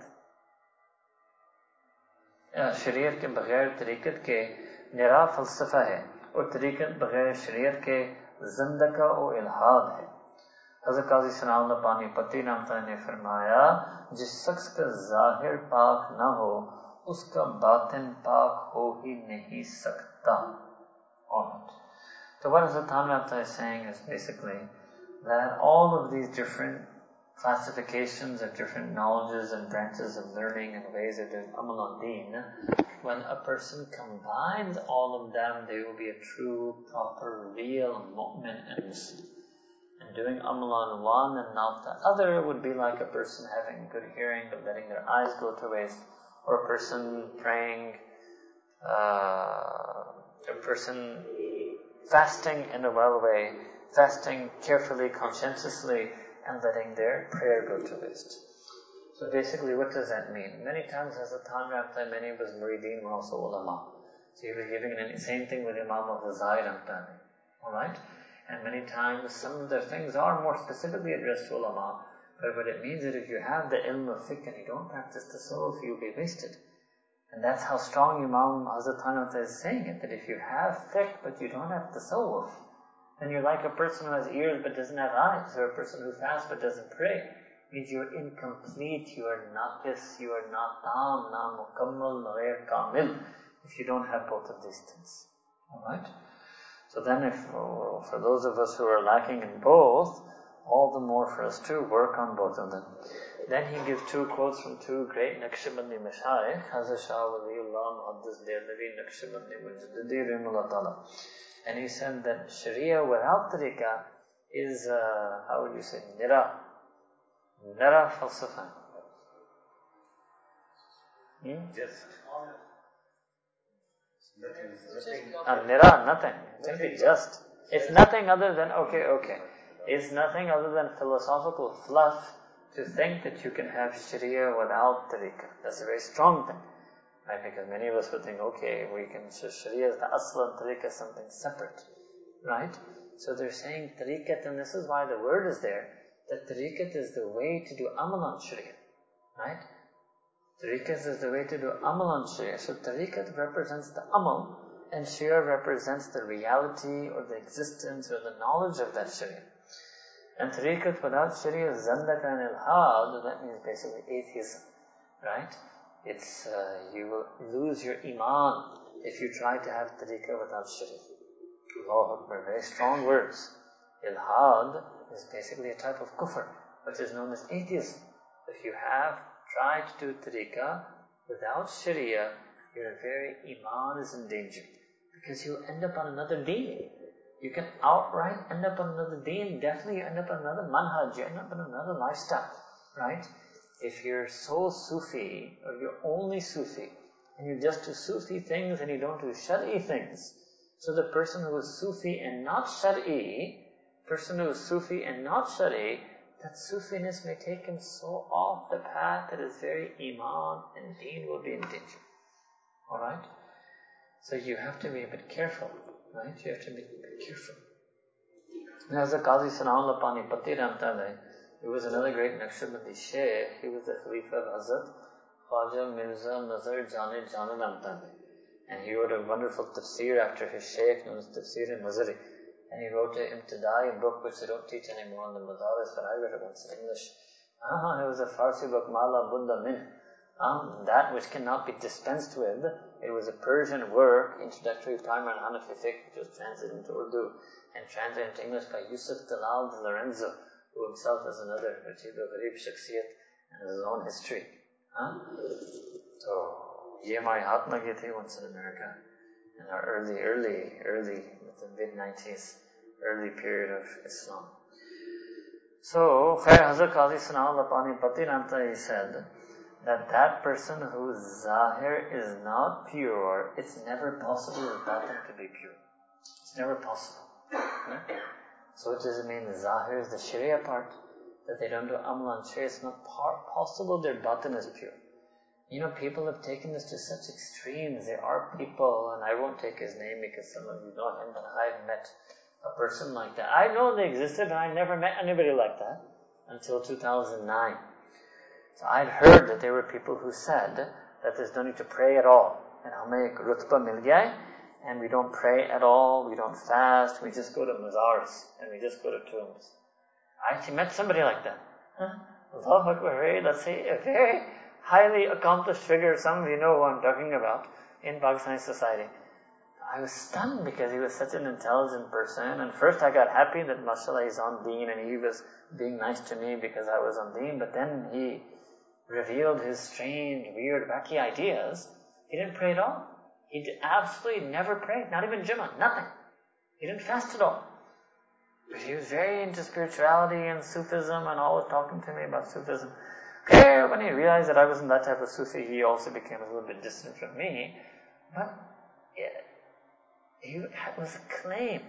شریعت کے بغیر طریقت کے نرا فلسفہ ہے۔ اور طریقت بغیر شریعت کے زندگہ و الہاد ہے۔ حضرت قاضی صلی اللہ پانی پتی نامتا نے فرمایا، جس شخص کا ظاہر پاک نہ ہو، اس کا باطن پاک ہو ہی نہیں سکتا۔ تو So حضرت is آتا ہے saying is basically that all of these different classifications of different knowledges and branches of learning and ways of doing amal al deen, when a person combines all of them, they will be a true, proper, real mu'min and. And doing amal on one and not the other would be like a person having good hearing but letting their eyes go to waste, or a person praying, uh, a person fasting in a well way, fasting carefully, conscientiously, and letting their prayer go to waste. So basically, what does that mean? Many times as a Tanramta, many of his murideen were also ulama. So he was giving the same thing with Imam al-Ghazali Ramtani. Alright? And many times some of the things are more specifically addressed to ulama. But what it means is if you have the ilm of fiqh and you don't practice the soul, you'll be wasted. And that's how strong Imam Hazrat is saying it, that if you have fiqh but you don't have the tasawwuf, then you're like a person who has ears but doesn't have eyes, or a person who fasts but doesn't pray. It means you're incomplete, you are naqis, you are not tam, na mukammal, ghair kamil, if you don't have both of these things. Alright? So then if, for those of us who are lacking in both, all the more for us to work on both of them. Then he gives two quotes from two great Naqshbandi Mashaykh, Hazrat Shah Waliullah Muhaddis Dehlavi Naqshbandi Mujaddidi Rahimullah Ta'ala. And he said that Sharia without tariqah is, uh, how would you say, nira. Nira falsafa. Hmm? Just. Uh, nira, nothing. Simply just. It's nothing other than, okay, okay. It's nothing other than philosophical fluff to think that you can have Sharia without tariqah. That's a very strong thing. Right? Because many of us would think, okay, we can, Sharia is the asl and tariqah is something separate. Right? So they're saying tariqat, and this is why the word is there, that tariqat is the way to do amal on Sharia. Right? Tariqat is the way to do amal on Sharia. So tariqat represents the amal, and Sharia represents the reality or the existence or the knowledge of that Sharia. And tariqat without Sharia is zandaka and ilhad, that means basically atheism. Right? It's, uh, you will lose your iman if you try to have tariqah without Sharia. Allah Akbar, very strong words. Ilhad is basically a type of kufr, which is known as atheism. If you have tried to do tariqah without Sharia, your very iman is in danger. Because you'll end up on another deen. You can outright end up on another deen. Definitely you end up on another manhaj. You end up on another lifestyle. Right? If you're so Sufi, or you're only Sufi, and you just do Sufi things and you don't do Shari things, So the person who is Sufi and not Shari, person who is Sufi and not Shari, that Sufiness may take him so off the path that his very Iman and Deen will be in danger. Alright? So you have to be a bit careful, right? You have to be a bit careful. There's a Qazi Sana'ullah Panipati Ramtalai. He was another great Naqshbandi Shaykh. He was the Khalifa of Hazrat Khwaja Mirza Mazhar Jan-e-Janan Ramtalai. And he wrote a wonderful tafsir after his Shaykh known as Tafsir Mazhari. And he wrote an Imtidai book which they don't teach anymore in the Madaris, but I read it once in English. Ah, it was a Farsi book, Mala Budda Minhu. Um, that which cannot be dispensed with. It was a Persian work, introductory primer on Hanafi fiqh, which was translated into Urdu and translated into English by Yusuf Talal DeLorenzo, who himself is another Ajib Gharib Shakhsiyat and his own history. Huh? So, ye lagi thi once in America in our early, early, early, the mid 90s, early period of Islam. So, Khair Hazrat Qazi Sana'ullah Panipati he said that that person whose zahir is not pure, it's never possible for batin to be pure. It's never possible. So it mean? The zahir is the sharia part, that they don't do amal on sharia. It's not possible their batin is pure. You know, people have taken this to such extremes. There are people, and I won't take his name because some of you know him, but I've met a person like that. I know they existed, but I never met anybody like that until 2009. So I'd heard that there were people who said that there's no need to pray at all. And hame rutba mil and we don't pray at all, we don't fast, we just go to mazars, and we just go to tombs. I actually met somebody like that. Huh? Let's say a very highly accomplished figure, some of you know who I'm talking about, in Pakistani society. I was stunned because he was such an intelligent person. And first I got happy that mashallah he's on deen and he was being nice to me because I was on deen. But then he revealed his strange, weird, wacky ideas. He didn't pray at all. He absolutely never prayed, not even Jummah, nothing. He didn't fast at all. But he was very into spirituality and Sufism and always talking to me about Sufism. Okay, when he realized that I wasn't that type of Sufi, he also became a little bit distant from me. But it, he was a claim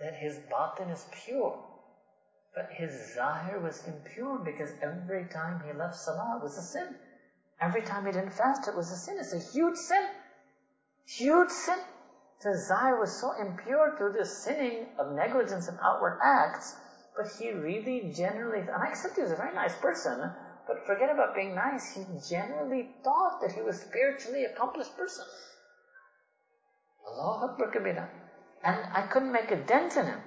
that his batin is pure. But his zahir was impure because every time he left salah it was a sin. Every time he didn't fast, it was a sin. It's a huge sin. Huge sin. Zahir was so impure through this sinning of negligence and outward acts, but he really generally, and I accept he was a very nice person, but forget about being nice, he generally thought that he was spiritually accomplished person. Allah Akbar Kabira. And I couldn't make a dent in him.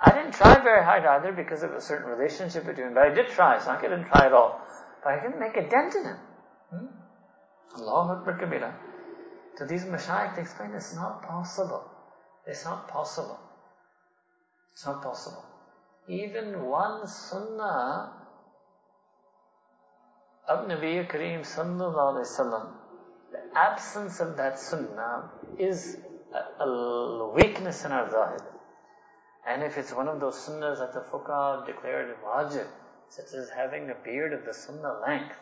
I didn't try very hard either because of a certain relationship between, but I did try, so I didn't try at all. But I didn't make a dent in him. Hmm? Allah Akbar Kabira. To these mashayikh, they explain it's not possible. It's not possible. It's not possible. Even one sunnah of Nabi Kareem sallallahu alayhi wasallam, the absence of that sunnah is a, a weakness in our zahir. And if it's one of those sunnahs that the fuqaha declared wajib, such as having a beard of the sunnah length,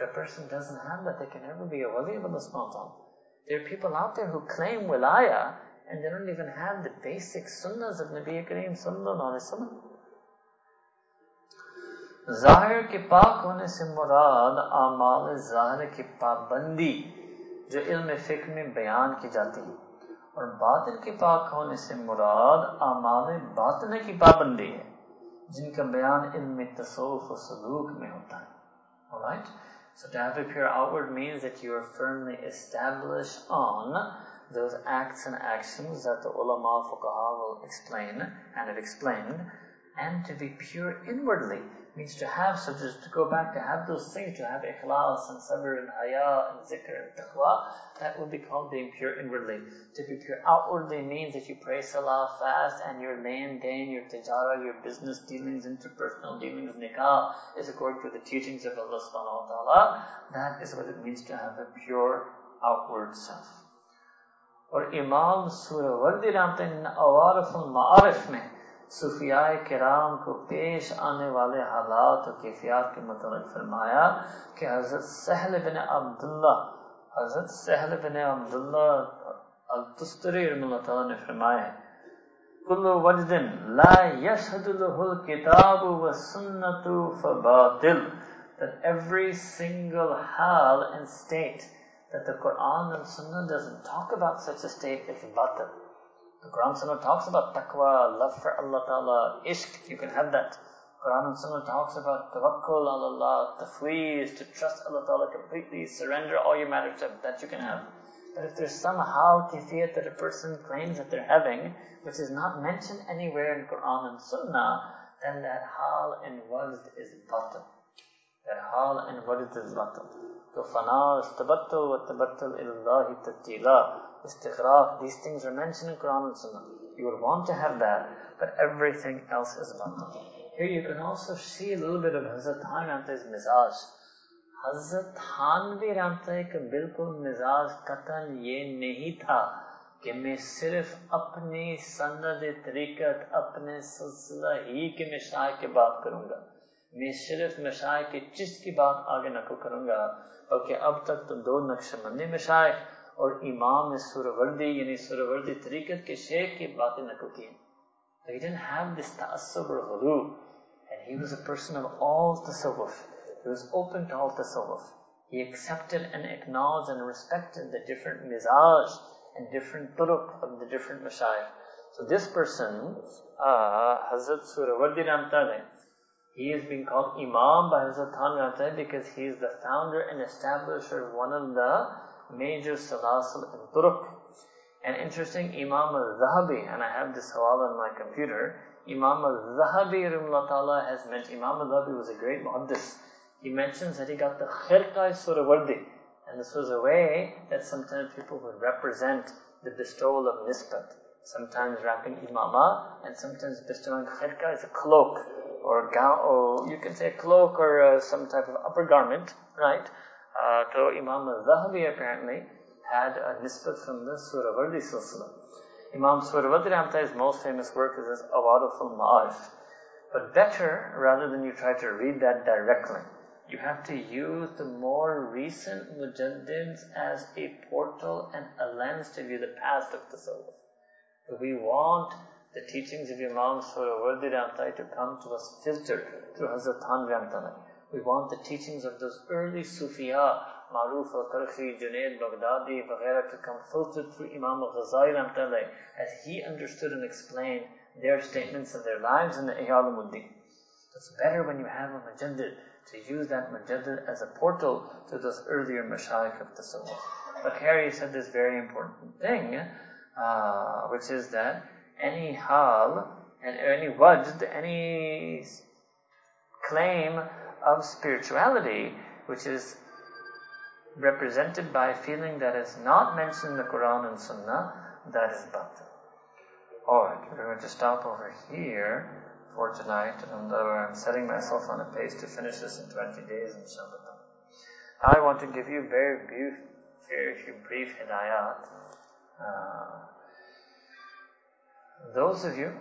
if a person doesn't have that, they can never be a wali of Allah subhanahu There are people out there who claim wilaya and they don't even have the basic sunnahs of Nabi Kareem sallallahu ظاہر کے پاک ہونے سے مراد اعمال ظاہر کی پابندی جو علم فکر میں بیان کی جاتی ہے اور باطن کے پاک ہونے سے مراد اعمال باطن کی پابندی ہے جن کا بیان علم تصوف و سلوک میں ہوتا ہے Alright? So to have outward means that you are firmly established on those acts and actions that the ulama fuqaha will explain and have explained and to be pure inwardly means to have such as to go back to have those things, to have ikhlas and sabr and haya and zikr and taqwa, that would be called being pure inwardly. To be pure outwardly means that you pray salah, fast, and your laying dain, your tijara, your business dealings, interpersonal dealings, nikah, is according to the teachings of Allah subhanahu wa ta'ala. That is what it means to have a pure outward self. और इमाम सूरवर्दी रामते अवारफुल मारिफ में صوفیاء کرام کو پیش آنے والے حالات و کیفیات کے متعلق فرمایا کہ حضرت سہل بن عبداللہ، حضرت سہل بن عبداللہ التستری رحم اللہ تعالی نے فرمایا، کل وجد لا يشهد له الكتاب والسنة فباطل that every single hal and state that the Quran and Sunnah doesn't talk about such a state is batil. The Quran and Sunnah talks about taqwa, love for Allah Ta'ala, ishq, you can have that. Quran and Sunnah talks about tawakkul Allah, tafweez, to trust Allah Ta'ala completely, surrender all your matters that you can have. But if there's somehow kifiyat that a person claims that they're having, which is not mentioned anywhere in Quran and Sunnah, then that hal and is batal. That hal and is batal. So fana is tabattul wa tabattul illahi tatila. istighraq. these things are mentioned in Quran and Sunnah. You would want to have that, but everything else is about batil. Here you can also see a little bit of Hazrat Hanante's mizaj. Hazrat Khan بھی رامتا کا بالکل مزاج قتل یہ نہیں تھا کہ میں صرف اپنی سند طریقت اپنے سلسلہ ہی کے مشاہ کے بات کروں گا میں صرف مشاہ کے چشت کی بات آگے نہ کروں گا بلکہ اب تک تو دو نقش مندی مشاہ Or Imam Surawardi yani Surawardi Tariqat ke Sheikh ki baatein naql ki. So he didn't have this ta'assub or ghulu. And he was a person of all tasawwuf. He was open to all tasawwuf. He accepted and acknowledged and respected the different mizaj and different turuq of the different mashayikh. So this person, uh, Hazrat Suravardi Ramtadeh, he is being called Imam by Hazrat Than Ramtadeh because he is the founder and establisher of one of the major salasil and turuq. And interesting, Imam al-Zahabi, and I have this hawala on my computer, Imam al-Zahabi has mentioned, Imam al-Zahabi was a great muhaddis he mentions that he got the khirqa surawardi. And this was a way that sometimes people would represent the bestowal of nisbat. Sometimes wrapping imama, and sometimes bestowing khirqa is a cloak, or a gown, or you can say a cloak or uh, some type of upper garment, right? Uh, so Imam al-Zahabi apparently had a nisbat from the Surawardi silsila. Imam Surawardi Ramtai's most famous work is his Awarif al-Ma'arif. But better, rather than you try to read that directly, you have to use the more recent mujaddids as a portal and a lens to view the past of the Tasawwuf. We want the teachings of Imam Surawardi Ramtai to come to us filtered through Hazrat Ramtai. We want the teachings of those early Sufiya, Maruf al-Karkhi, Junaid Baghdadi, Vaghaira, to come filtered through Imam al-Ghazali Ramtai as he understood and explained their statements and their lives in the Ihya Ulumuddin. It's better when you have a mujaddid to use that mujaddid as a portal to those earlier mashayikh of the Sunnah. But Harry said this very important thing, uh, which is that any hal and any wajd, any claim of spirituality, which is represented by a feeling that is not mentioned in the Quran and Sunnah, that is batil. Alright, we're going to stop over here for tonight, and uh, I'm setting myself on a pace to finish this in 20 days, inshallah. I want to give you very brief, very brief hidayat. Uh, those of you,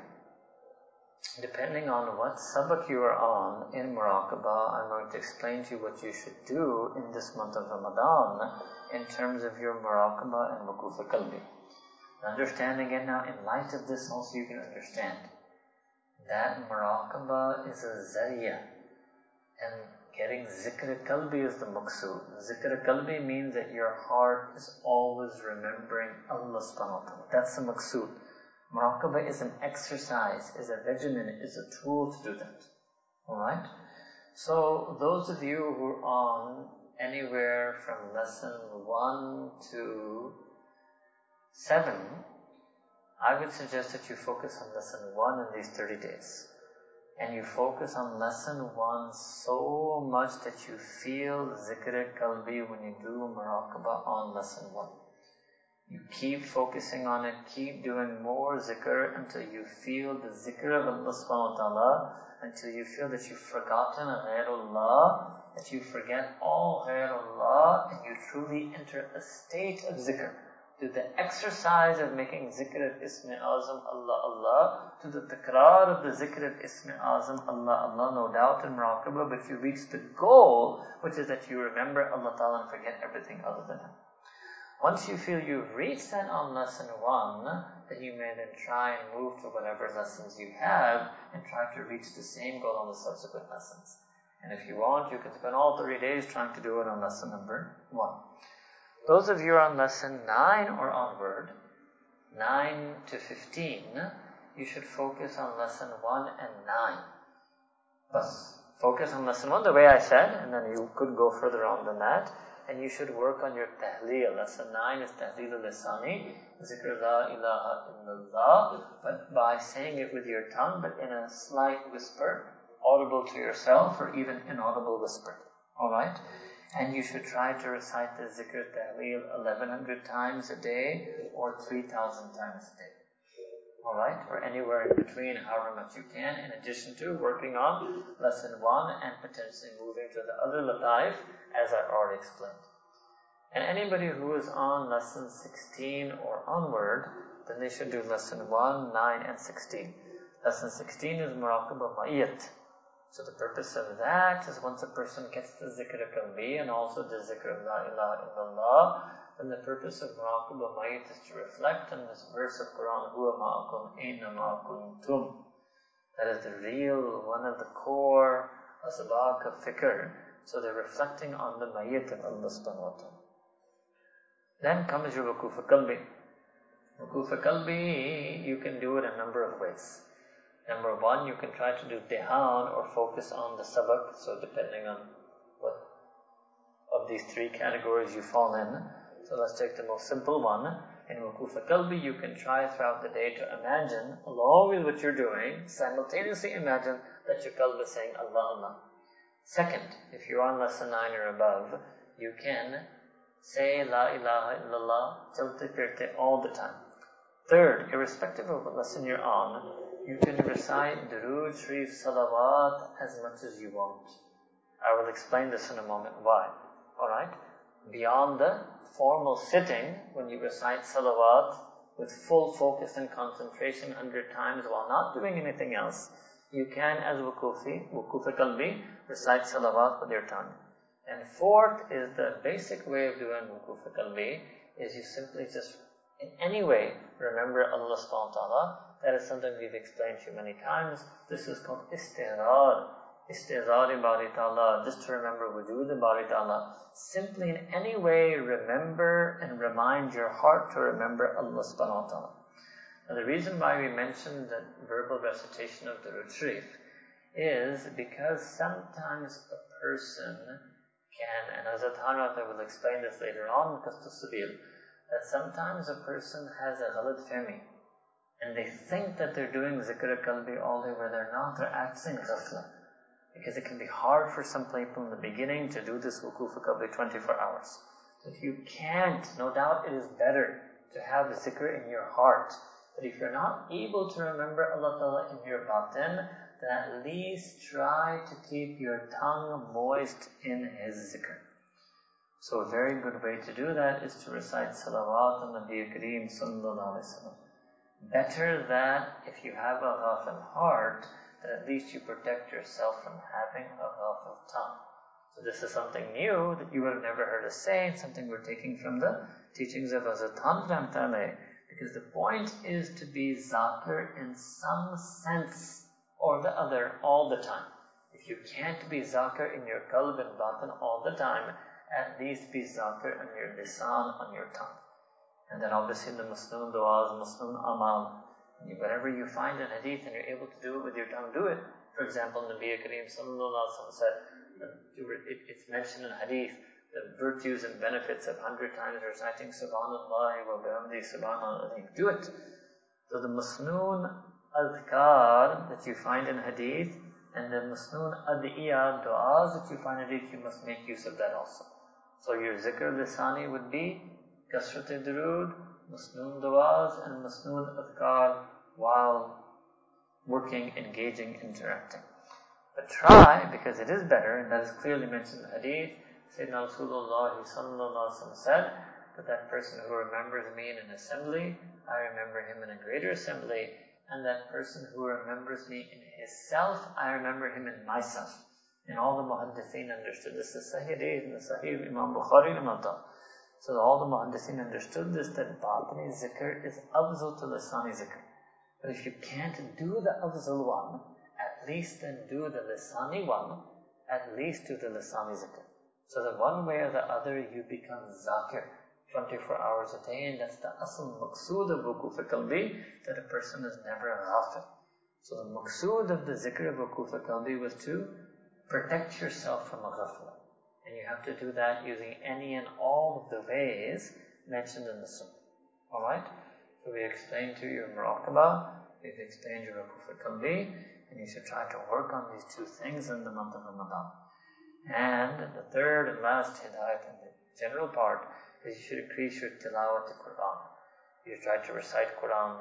depending on what sabak you are on in Muraqabah, I'm going to explain to you what you should do in this month of Ramadan in terms of your Muraqabah and Wukuf Qalbi. Understanding again now, in light of this also you can understand that muraqabah is a zariya. And getting zikr kalbi is the maqsood. Zikr kalbi means that your heart is always remembering Allah subhanahu wa ta'ala. That's the maqsood. Muraqabah is an exercise, is a regimen, is a tool to do that. Alright? So, those of you who are on anywhere from lesson 1 to 7, I would suggest that you focus on lesson one in these 30 days. And you focus on lesson one so much that you feel zikr kalbi when you do muraqabah on lesson one. You keep focusing on it, keep doing more zikr until you feel the zikr of Allah subhanahu wa ta'ala, until you feel that you've forgotten ghairullah, that you forget all ghairullah, and you truly enter a state of zikr to the exercise of making zikr of Ismi Azam Allah Allah, to the takrar of the zikr of Ismi Azam Allah Allah, no doubt in muraqabah, but you reach the goal, which is that you remember Allah Ta'ala and forget everything other than Him. Once you feel you've reached that on lesson one, then you may then try and move to whatever lessons you have and try to reach the same goal on the subsequent lessons. And if you want, you can spend all 30 days trying to do it on lesson number one. Those of you on lesson 9 or onward, 9 to 15, you should focus on lesson 1 and 9. Bas. Focus on lesson 1 the way I said, and then you could go further on than that. And you should work on your tahleel. Lesson 9 is tahleel al-lisani, zikr la ilaha illallah, but by saying it with your tongue, but in a slight whisper, audible to yourself, or even inaudible whisper. Alright? And you should try to recite the zikr tahleel 1100 times a day or 3000 times a day. Alright? Or anywhere in between, however much you can, in addition to working on lesson 1 and potentially moving to the other lataif, as I already explained. And anybody who is on lesson 16 or onward, then they should do lesson 1, 9, and 16. Lesson 16 is Muraqabah Ma'iyat. So the purpose of that is once a person gets the zikr of qalbi and also the zikr of la ilaha illallah, then the purpose of muraqabah ma'iyat is to reflect on this verse of Quran, huwa ma'akum aina ma'akuntum. That is the real, one of the core asbaq of fikr. So they're reflecting on the ma'iyat of Allah subhanahu wa. Then comes your wukufa qalbi. Wukufa qalbi, you can do it a number of ways. Number one, you can try to do dehan or focus on the sabak. So depending on what of these three categories you fall in. So let's take the most simple one. In Wukufa Qalbi, you can try throughout the day to imagine, along with what you're doing, simultaneously imagine that your qalb is saying Allah, Allah. Second, if you're on lesson 9 or above, you can say La ilaha illallah, chalte firte all the time. Third, irrespective of what lesson you're on, you can recite Durood Sharif Salawat as much as you want. I will explain this in a moment why. Alright? Beyond the formal sitting, when you recite Salawat with full focus and concentration hundred times while not doing anything else, you can, as wukufi, wukufi kalbi, recite Salawat with your tongue. And fourth is the basic way of doing wukufi kalbi, is you simply just in any way remember Allah subhanahu wa ta'ala that is something we've explained to you many times. This is called istighrar. Just to remember wujud Bari Ta'ala. Simply in any way remember and remind your heart to remember Allah subhanahu wa ta'ala. Now the reason why we mentioned the verbal recitation of the Sharif is because sometimes a person can, and Hazrat Hanrat will explain this later on, because to Sabil, that sometimes a person has a ghalat fahmi and they think that they're doing zikr kalbi all day where they're not, they're acting ghafla. Because it can be hard for some people in the beginning to do this wukuf kalbi 24 hours. If you can't, no doubt it is better to have the zikr in your heart. But if you're not able to remember Allah Ta'ala in your batin, then at least try to keep your tongue moist in His zikr. So a very good way to do that is to recite salawat on Nabi Kareem sallallahu alaihi wasallam. Better that if you have a ghafil heart, that at least you protect yourself from having a ghafil tongue. So this is something new that you have never heard us say, and something we're taking from the teachings of Hazrat Hamdan because the point is to be zakir in some sense or the other all the time. If you can't be zakir in your qalb and all the time, at least be zakir on your lisan, on your tongue. And then obviously the masnoon du'as, masnoon amal. Whatever you find in hadith and you're able to do it with your tongue, do it. For example, Nabi Kareem sallallahu said, it's mentioned in hadith, the virtues and benefits of hundred times reciting subhanallah wa bihamdi subhanallah. Do it. So the masnoon adhkar that you find in hadith and the masnoon adiyah du'as that you find in hadith, you must make use of that also. So your zikr lisani would be kasrat durud, masnoon du'as, and masnoon adhkar while working, engaging, interacting. But try, because it is better, and that is clearly mentioned in the hadith, Sayyidina Rasulullah said that that person who remembers me in an assembly, I remember him in a greater assembly, and that person who remembers me in his self, I remember him in myself. And all the muhaddithin understood this is Sahih in the Sahih Imam Bukhari So all the Muhaddisin understood this, that Batini zikr is afzal to Lisani zikr. But if you can't do the afzal one, at least then do the Lisani one, at least do the Lisani zikr. So that one way or the other you become zakir 24 hours a day, and that's the asl maqsood of wukuf qalbi, that a person is never ghafil. So the maqsood of the zikr of wukuf qalbi was to protect yourself from a ghafla. And you have to do that using any and all of the ways mentioned in the Sunnah. Alright? So we explained to you muraqabah, we've explained your wukuf qalbi, and you should try to work on these two things in the month of Ramadan. And the third and last hidayat in the general part is you should increase your tilawat to Quran. You try to recite Quran.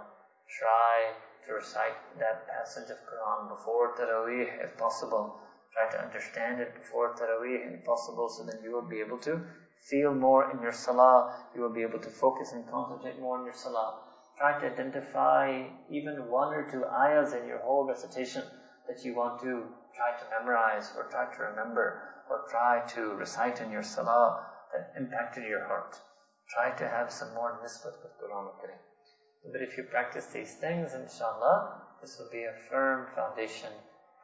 Try to recite that passage of Quran before Taraweeh if possible. Try to understand it before Taraweeh if possible so then you will be able to feel more in your salah. You will be able to focus and concentrate more in your salah. Try to identify even one or two ayahs in your whole recitation that you want to try to memorize or try to remember or try to recite in your salah that impacted your heart. Try to have some more nisbat with Quran Kareem. But if you practice these things, inshallah, this will be a firm foundation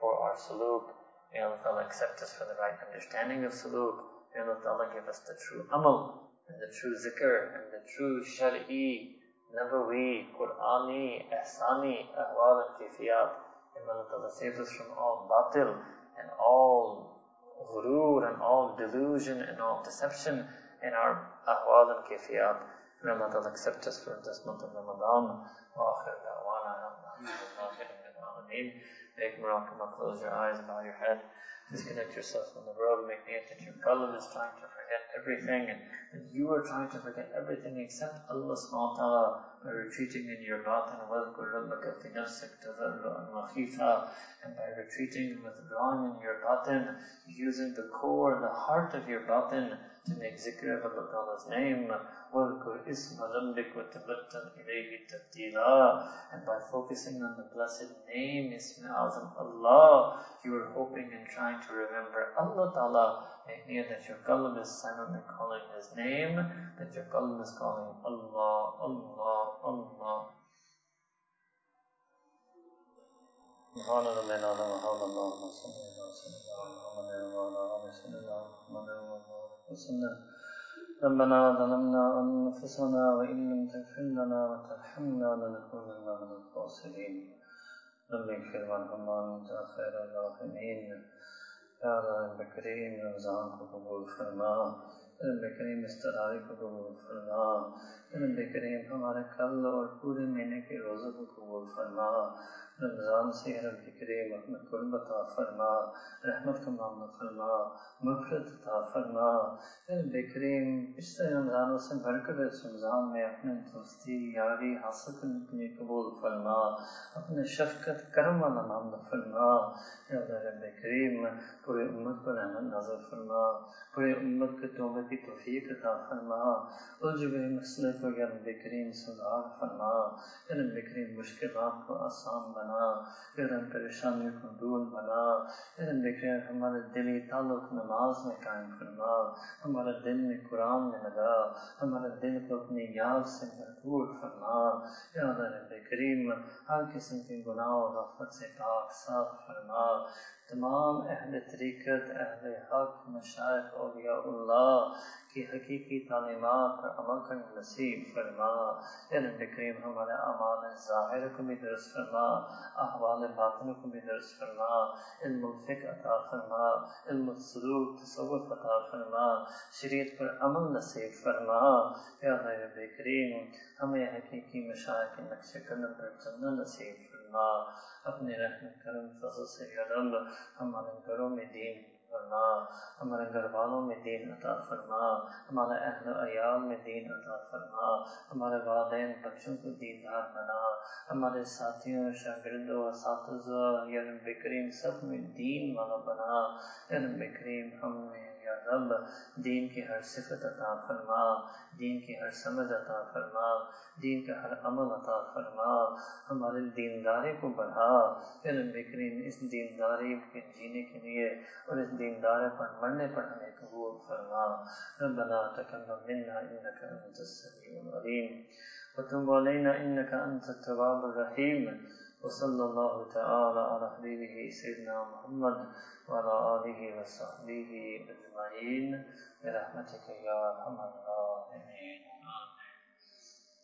for our suluk. May Allah accept us for the right understanding of Suluk. May Allah give us the true amal and the true zikr and the true shari'i, nabawi, Qur'ani, ahsani, ahwal and kifiyat. May Allah save us from all batil and all ghurur and all delusion and all deception in our ahwal and kifiyat. May Allah accept us for this month of Ramadan. وآخر دعوانا الحمد لله رب العالمين taking Rakama, close your eyes and bow your head. Disconnect yourself from the world, make the that your qalb is trying to forget everything and, and you are trying to forget everything except Allah subhanahu wa ta'ala by retreating in your batin and by retreating, withdrawing in your batin, using the core, the heart of your batin to make zikr of Allah Ta'ala's name وَذْكُرْ إِسْمَ رَبِّكَ وَتَبَتَّلْ إِلَيْهِ تَبْتِيلًا and by focusing on the blessed name Ism Azam Allah you are hoping and trying to remember Allah Ta'ala make near that your qalb is silently calling His name that your qalb is calling Allah Allah Allah سبحان ربنا العظيم وحول اللهم صل على سيدنا محمد وعلى ال سيدنا محمد وسلم ربنا ظلمنا أنفسنا وإن لم تغفر لنا وترحمنا لنكونن من الخاسرين. رب اغفر وارحم وأنت خير الراحمين. يا رب كريم رمضان قبول فرما. رب کریم استراری کو قبول فرما. رب کریم ہمارے کل اور پورے مہینے کے روزوں کو قبول فرما. رمضان سے رب کریم اپنا قرب عطا فرما، رحمت کا معاملہ فرما مغفرت عطا فرما۔ رب کریم پچھلے رمضانوں سے بڑھ کر اس رمضان میں اپنے دوستی، یاری حاصل کرنے کے لیے قبول فرما، اپنے شفقت کرم والا معاملہ فرما۔ رب کریم، پورے امت پر رحمت نازل فرما، پورے امت کے توبہ کی توفیق عطا فرما۔ الجھ گئے مسئلے کو رب کریم سدھار فرما۔ رب کریم مشکلات کو آسان بنا یا پریشانی کو دور بنا یا رب کریم ہمارے دلی تعلق نماز میں قائم فرما ہمارا دل میں قرآن میں لگا ہمارا دل کو اپنی یاد سے بھرپور فرما یا رب کریم ہر قسم کے گناہ و غفت سے پاک صاف فرما تمام اہل طریقت، اہل حق مشائق اولیاء اللہ کی حقیقی تعلیمات پر عمل کرنے نصیب فرما۔ یا رب کریم ہمارے اعمال ظاہر کو بھی درست فرما، احوال باطن کو بھی درست فرما، علم الفق عطا فرما، علم السلوک، تصوف عطا فرما، شریعت پر عمل نصیب فرما۔ یا رب کریم، ہمیں حقیقی مشائق نقش قدم پر چلنا نصیب فرما فرما اپنے رحم کرم، فضل سے یا رب، ہمارے گھروں میں دین فرما، ہمارے گھر والوں میں دین عطا فرما، ہمارے اہل عیال میں دین عطا فرما، ہمارے والدین بچوں کو دیندار بنا، ہمارے ساتھیوں، شاگردوں، اساتذہ، یا رب کریم سب میں دین والا بنا۔ یا رب کریم ہم میں رب، دین کی ہر صفت عطا فرما، دین کی ہر سمجھ عطا فرما، دین کا ہر عمل عطا فرما، ہمارے دینداری کو بڑھا کریم اس دینداری کے جینے کے لیے اور اس دیندارے پر مرنے پر ہمیں قبول فرما۔ ربنا تکلم منا انکا انت السميع العلیم۔ وتب علينا انك انت التواب الرحيم وصلى الله تعالى على حبيبه سيدنا محمد وعلى آله وصحبه أجمعين برحمتك يا أرحم الراحمين.